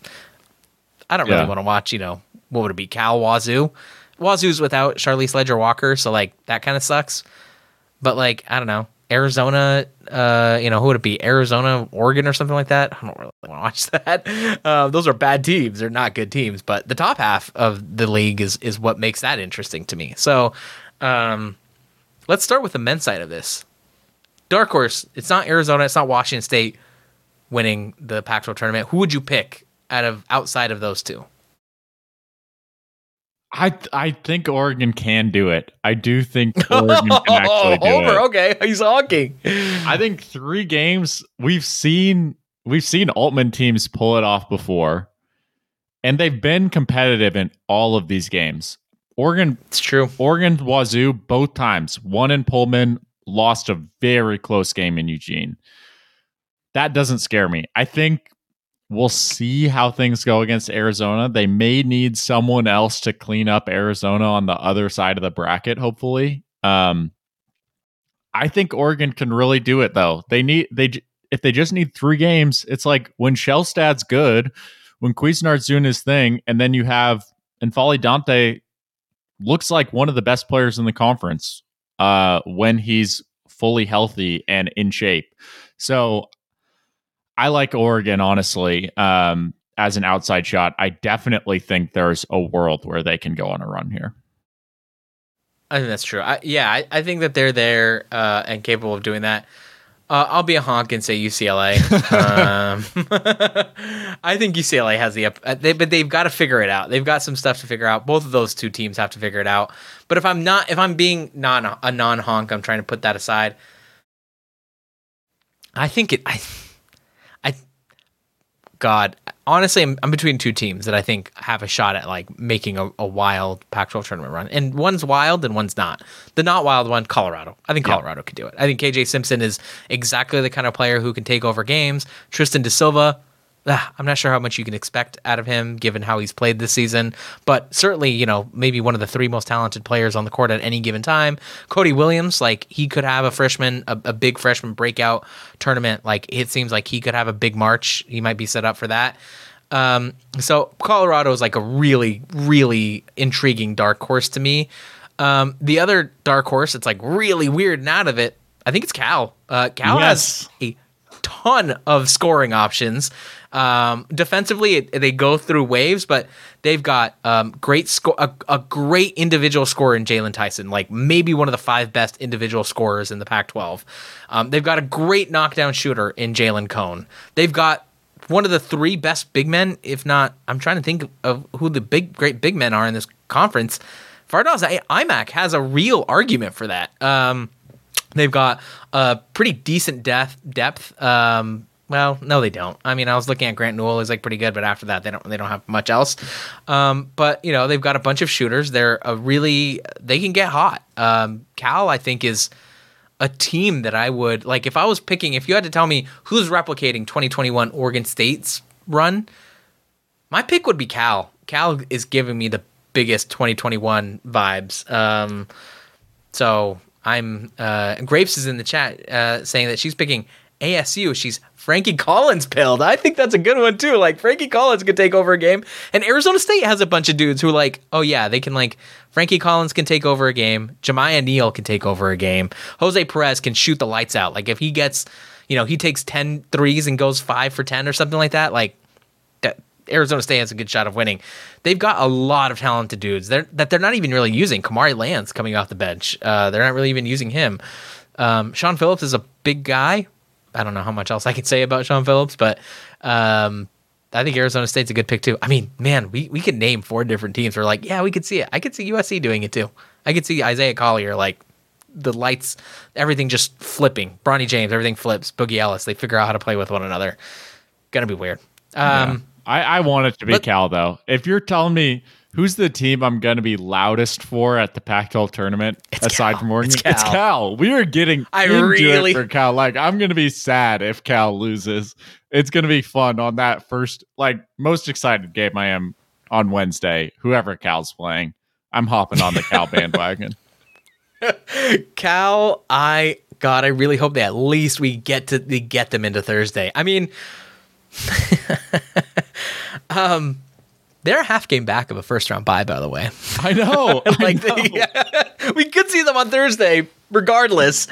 I don't really yeah. want to watch. You know, what would it be? Cal Wazoo. Wazoo's without Charlisse Leger-Walker, so like that kind of sucks. But like I don't know, Arizona, uh, you know, who would it be? Arizona, Oregon, or something like that. I don't really want to watch [laughs] that. Uh, those are bad teams. They're not good teams. But the top half of the league is is what makes that interesting to me. So, um, let's start with the men's side of this. Dark horse. It's not Arizona. It's not Washington State winning the Pac-12 tournament. Who would you pick out of outside of those two? I I think Oregon can do it. I do think [laughs] Oregon can actually do Homer, it. Okay, he's honking. I think three games we've seen we've seen Altman teams pull it off before, and they've been competitive in all of these games. Oregon, it's true. Oregon, Wazoo, both times. One in Pullman, lost a very close game in Eugene. That doesn't scare me. I think We'll see how things go against Arizona. They may need someone else to clean up Arizona on the other side of the bracket, hopefully. Um, I think Oregon can really do it though. They need they if they just need three games, it's like when Shelstad's good, when Couisnard's doing his thing, and then you have N'Faly Dante looks like one of the best players in the conference uh, when he's fully healthy and in shape. So I like Oregon, honestly, um, as an outside shot. I definitely think there's a world where they can go on a run here. I think that's true. I, yeah, I, I, think that they're there uh, and capable of doing that. Uh, I'll be a honk and say UCLA. um, [laughs] I think UCLA has the up, uh, they, but they've got to figure it out. They've got some stuff to figure out. Both of those two teams have to figure it out. But if I'm not, if I'm being non a non honk, I'm trying to put that aside. I think it. I, I, God, honestly, I'm, I'm between two teams that I think have a shot at like making a, a wild Pac-12 tournament run, and one's wild and one's not. The not wild one, Colorado. I think Colorado could do it. I think KJ Simpson is exactly the kind of player who can take over games. Tristan da Silva, ah, I'm not sure how much you can expect out of him given how he's played this season, but certainly, you know, maybe one of the three most talented players on the court at any given time. Cody Williams, like he could have a freshman, a, a big freshman breakout tournament. Like it seems like he could have a big March. He might be set up for that. Um, so Colorado is like a really, really intriguing dark horse to me. Um, the other dark horse, it's like really weird and out of it. I think it's Cal. Uh, Cal Yes. has a ton of scoring options. Um, defensively, it, they go through waves, but they've got um, great score, a, a great individual scorer in Jaylon Tyson, like maybe one of the five best individual scorers in the Pac-12. Um, they've got a great knockdown shooter in Jalen Cone. They've got one of the three best big men, if not, I'm trying to think of who the big, great big men are in this conference. Fardaws Aimaq has a real argument for that. Um, they've got a pretty decent depth. Depth. Um, well, no, they don't. I mean, I was looking at Grant Newell; is like pretty good, but after that, they don't. They don't have much else. Um, but you know, they've got a bunch of shooters. They're a really. They can get hot. Um, Cal, I think, is a team that I would like if I was picking. If you had to tell me who's replicating 2021 Oregon State's run, my pick would be Cal. Cal is giving me the biggest 2021 vibes. Um, so I'm uh, Grapes is in the chat uh, saying that she's picking ASU. She's Frankie Collins pilled. I think that's a good one too. Like Frankie Collins could take over a game, and Arizona State has a bunch of dudes who like, oh yeah, they can like Frankie Collins can take over a game. Jamiya Neal can take over a game. Jose Perez can shoot the lights out. Like if he gets, you know, he takes 10 threes and goes five for 10 or something like that. Like Arizona State has a good shot of winning. They've got a lot of talented dudes they're, that they're not even really using. Kamari Lands coming off the bench. Uh, they're not really even using him. Um, Shawn Phillips is a big guy. I don't know how much else I can say about Shawn Phillips, but um, I think Arizona State's a good pick too. I mean, man, we, we could name four different teams. We're like, yeah, we could see it. I could see USC doing it too. I could see Isaiah Collier like the lights, everything just flipping. Bronny James, everything flips. Boogie Ellis, they figure out how to play with one another. Gonna be weird. Um, I, I want it to be but- Cal though. If you're telling me who's the team I'm going to be loudest for at the Pac-12 tournament aside Cal. from Oregon, It's Cal. We are getting I into really- it for Cal. Like I'm going to be sad if Cal loses. It's going to be fun on that first, like most excited game I am on Wednesday. Whoever Cal's playing, I'm hopping on the Cal [laughs] bandwagon. Cal, I God, I really hope that at least we get to we get them into Thursday. I mean, [laughs] um, they're a half game back of a first round bye, by the way. I know. [laughs] I like know. they- [laughs] we could see them on Thursday, regardless.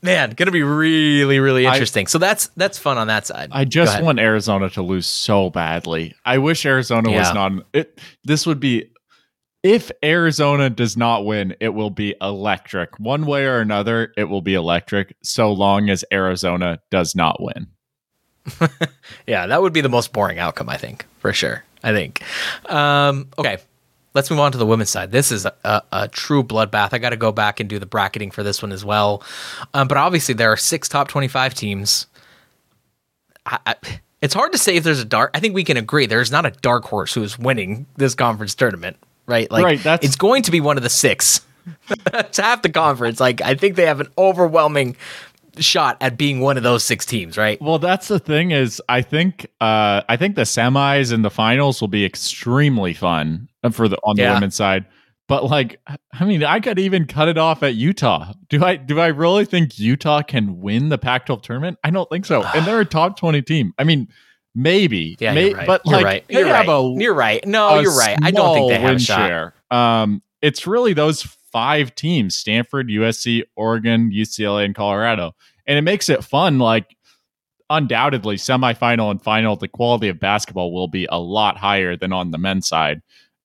Man, gonna be really, really I- interesting. so that's that's fun on that side. I just want Arizona to lose so badly. I wish Arizona was not. It, this would be if Arizona does not win, it will be electric. One way or another, it will be electric. So long as Arizona does not win. [laughs] Yeah, that would be the most boring outcome, I think, for sure. I think. Um, okay, let's move on to the women's side. This is a, a, a true bloodbath. I got to go back and do the bracketing for this one as well. Um, but obviously, there are six top 25 teams. I, I, it's hard to say if there's a dark. I think we can agree there's not a dark horse who is winning this conference tournament, right? Like, Right, that's- it's going to be one of the six. [laughs] That's half the conference. Like, I think they have an overwhelming shot at being one of those six teams, right? Well, that's the thing is, I think, uh, I think the semis and the finals will be extremely fun for the on the Yeah. women's side. But like, I mean, I could even cut it off at Utah. Do I? Do I really think Utah can win the Pac-12 tournament? I don't think so. [sighs] And they're a top twenty team. I mean, maybe. Yeah, may- you're right. But you're like, right. You're right. a you're right. No, you're right. I don't think they have a shot. share. Um, it's really those five teams: Stanford, USC, Oregon, UCLA, and Colorado, and it makes it fun. Like, undoubtedly, semifinal and final, the quality of basketball will be a lot higher than on the men's side.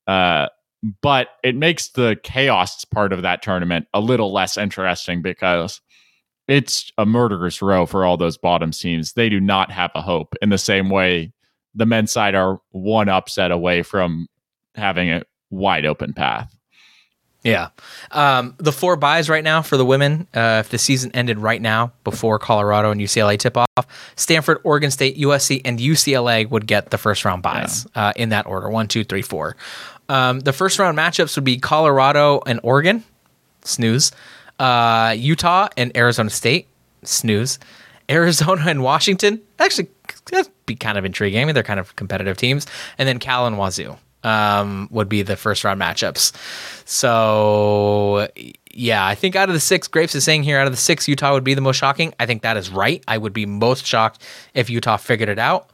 Uh, but it makes the chaos part of that tournament a little less interesting because it's a murderous row for all those bottom teams. They do not have a hope in the same way the men's side are one upset away from having a wide open path. Yeah. Um, the four buys right now for the women, uh, if the season ended right now before Colorado and UCLA tip off, Stanford, Oregon State, USC, and UCLA would get the first round buys yeah. uh, in that order one, two, three, four. Um, the first round matchups would be Colorado and Oregon, snooze, uh, Utah and Arizona State, snooze, Arizona and Washington, actually, that'd be kind of intriguing. I mean, they're kind of competitive teams. And then Cal and Wazoo um, would be the first round matchups. So yeah, I think out of the six, Grapes is saying here, out of the six, Utah would be the most shocking. I think that is right. I would be most shocked if Utah figured it out.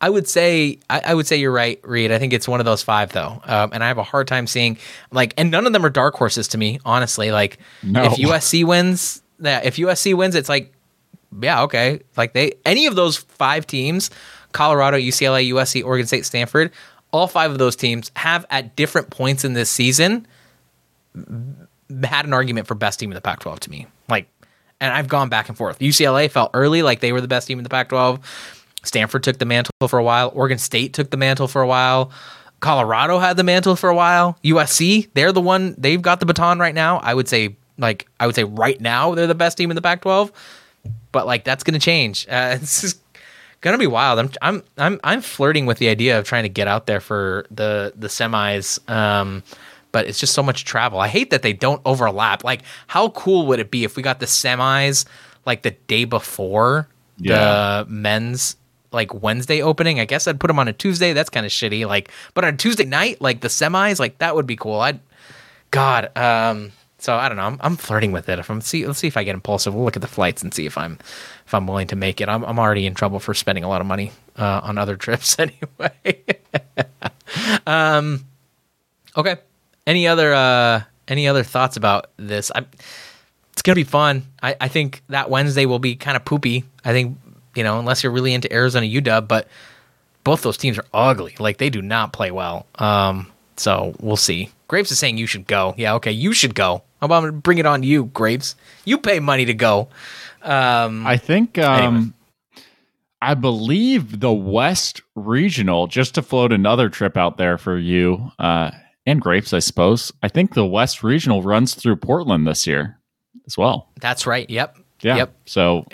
I would say I, I would say you're right, Reed. I think it's one of those five though, um, and I have a hard time seeing like, and none of them are dark horses to me, honestly. Like, no. if USC wins, that if USC wins, it's like, yeah, okay. Like they any of those five teams, Colorado, UCLA, USC, Oregon State, Stanford, all five of those teams have at different points in this season had an argument for best team in the Pac-12 to me. Like, and I've gone back and forth. UCLA felt early like they were the best team in the Pac-12. Stanford took the mantle for a while. Oregon State took the mantle for a while. Colorado had the mantle for a while. USC, they're the one. They've got the baton right now. I would say, like, I would say right now they're the best team in the Pac-12. But like, that's going to change. [laughs] Uh, it's just gonna be wild. I'm I'm I'm I'm flirting with the idea of trying to get out there for the the semis. Um, but it's just so much travel. I hate that they don't overlap. Like, how cool would it be if we got the semis like the day before yeah. the men's like Wednesday opening? I guess I'd put them on a Tuesday. That's kind of shitty. Like, but on a Tuesday night, like the semis, like that would be cool. I'd, God, um, so I don't know. I'm, I'm flirting with it. If I'm see, let's see if I get impulsive. We'll look at the flights and see if I'm if I'm willing to make it. I'm I'm already in trouble for spending a lot of money uh, on other [laughs] trips [laughs] anyway. [laughs] um, okay. Any other uh, any other thoughts about this? I, it's gonna be fun. I, I think that Wednesday will be kind of poopy. I think you know unless you're really into Arizona UW, but both those teams are ugly. Like they do not play well. Um, so we'll see. Grapes is saying you should go. Yeah, okay, you should go. I'm going to bring it on you, Grapes? You pay money to go. Um, I think. Um. I believe the West Regional, just to float another trip out there for you uh, and Grapes, I suppose. I think the West Regional runs through Portland this year as well. That's right. Yep. Yeah. Yep. So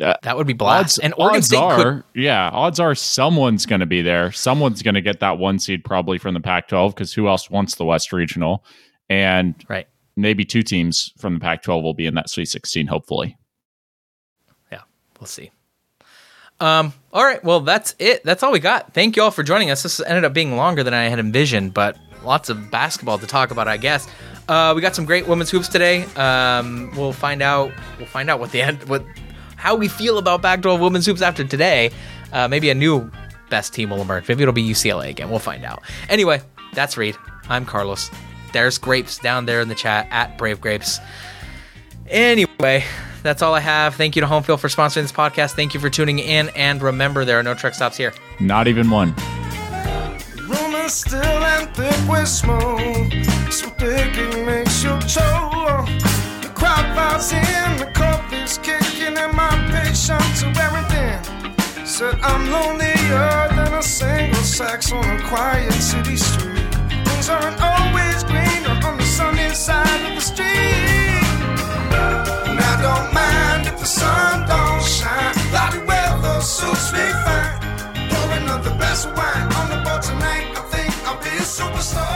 uh, that would be blast. Odds, and Oregon odds State are, could... yeah, odds are someone's going to be there. Someone's going to get that one seed probably from the Pac-12 because who else wants the West Regional? And right, maybe two teams from the Pac-12 will be in that Sweet 16. Hopefully. Yeah, we'll see. Um, all right, well that's it. That's all we got. Thank you all for joining us. This ended up being longer than I had envisioned, but lots of basketball to talk about, I guess. Uh, we got some great women's hoops today. Um, we'll find out. We'll find out what the end, what, how we feel about Pac-12 women's hoops after today. Uh, maybe a new best team will emerge. Maybe it'll be UCLA again. We'll find out. Anyway, that's Reed. I'm Carlos. There's Grapes down there in the chat at Brave Grapes. Anyway, that's all I have. Thank you to Home Field for sponsoring this podcast. Thank you for tuning in. And remember, there are no truck stops here. Not even one so big it makes you choke. The crowd bows in, the coffee's kicking, and my patience to wearing thin. Said I'm lonelier than a single sex on a quiet city street. Things aren't always green on the sunny side of the street. And I don't mind if the sun don't shine. Cloudy weather suits me fine. Pouring up the best wine on the boat tonight. I think I'll be a superstar.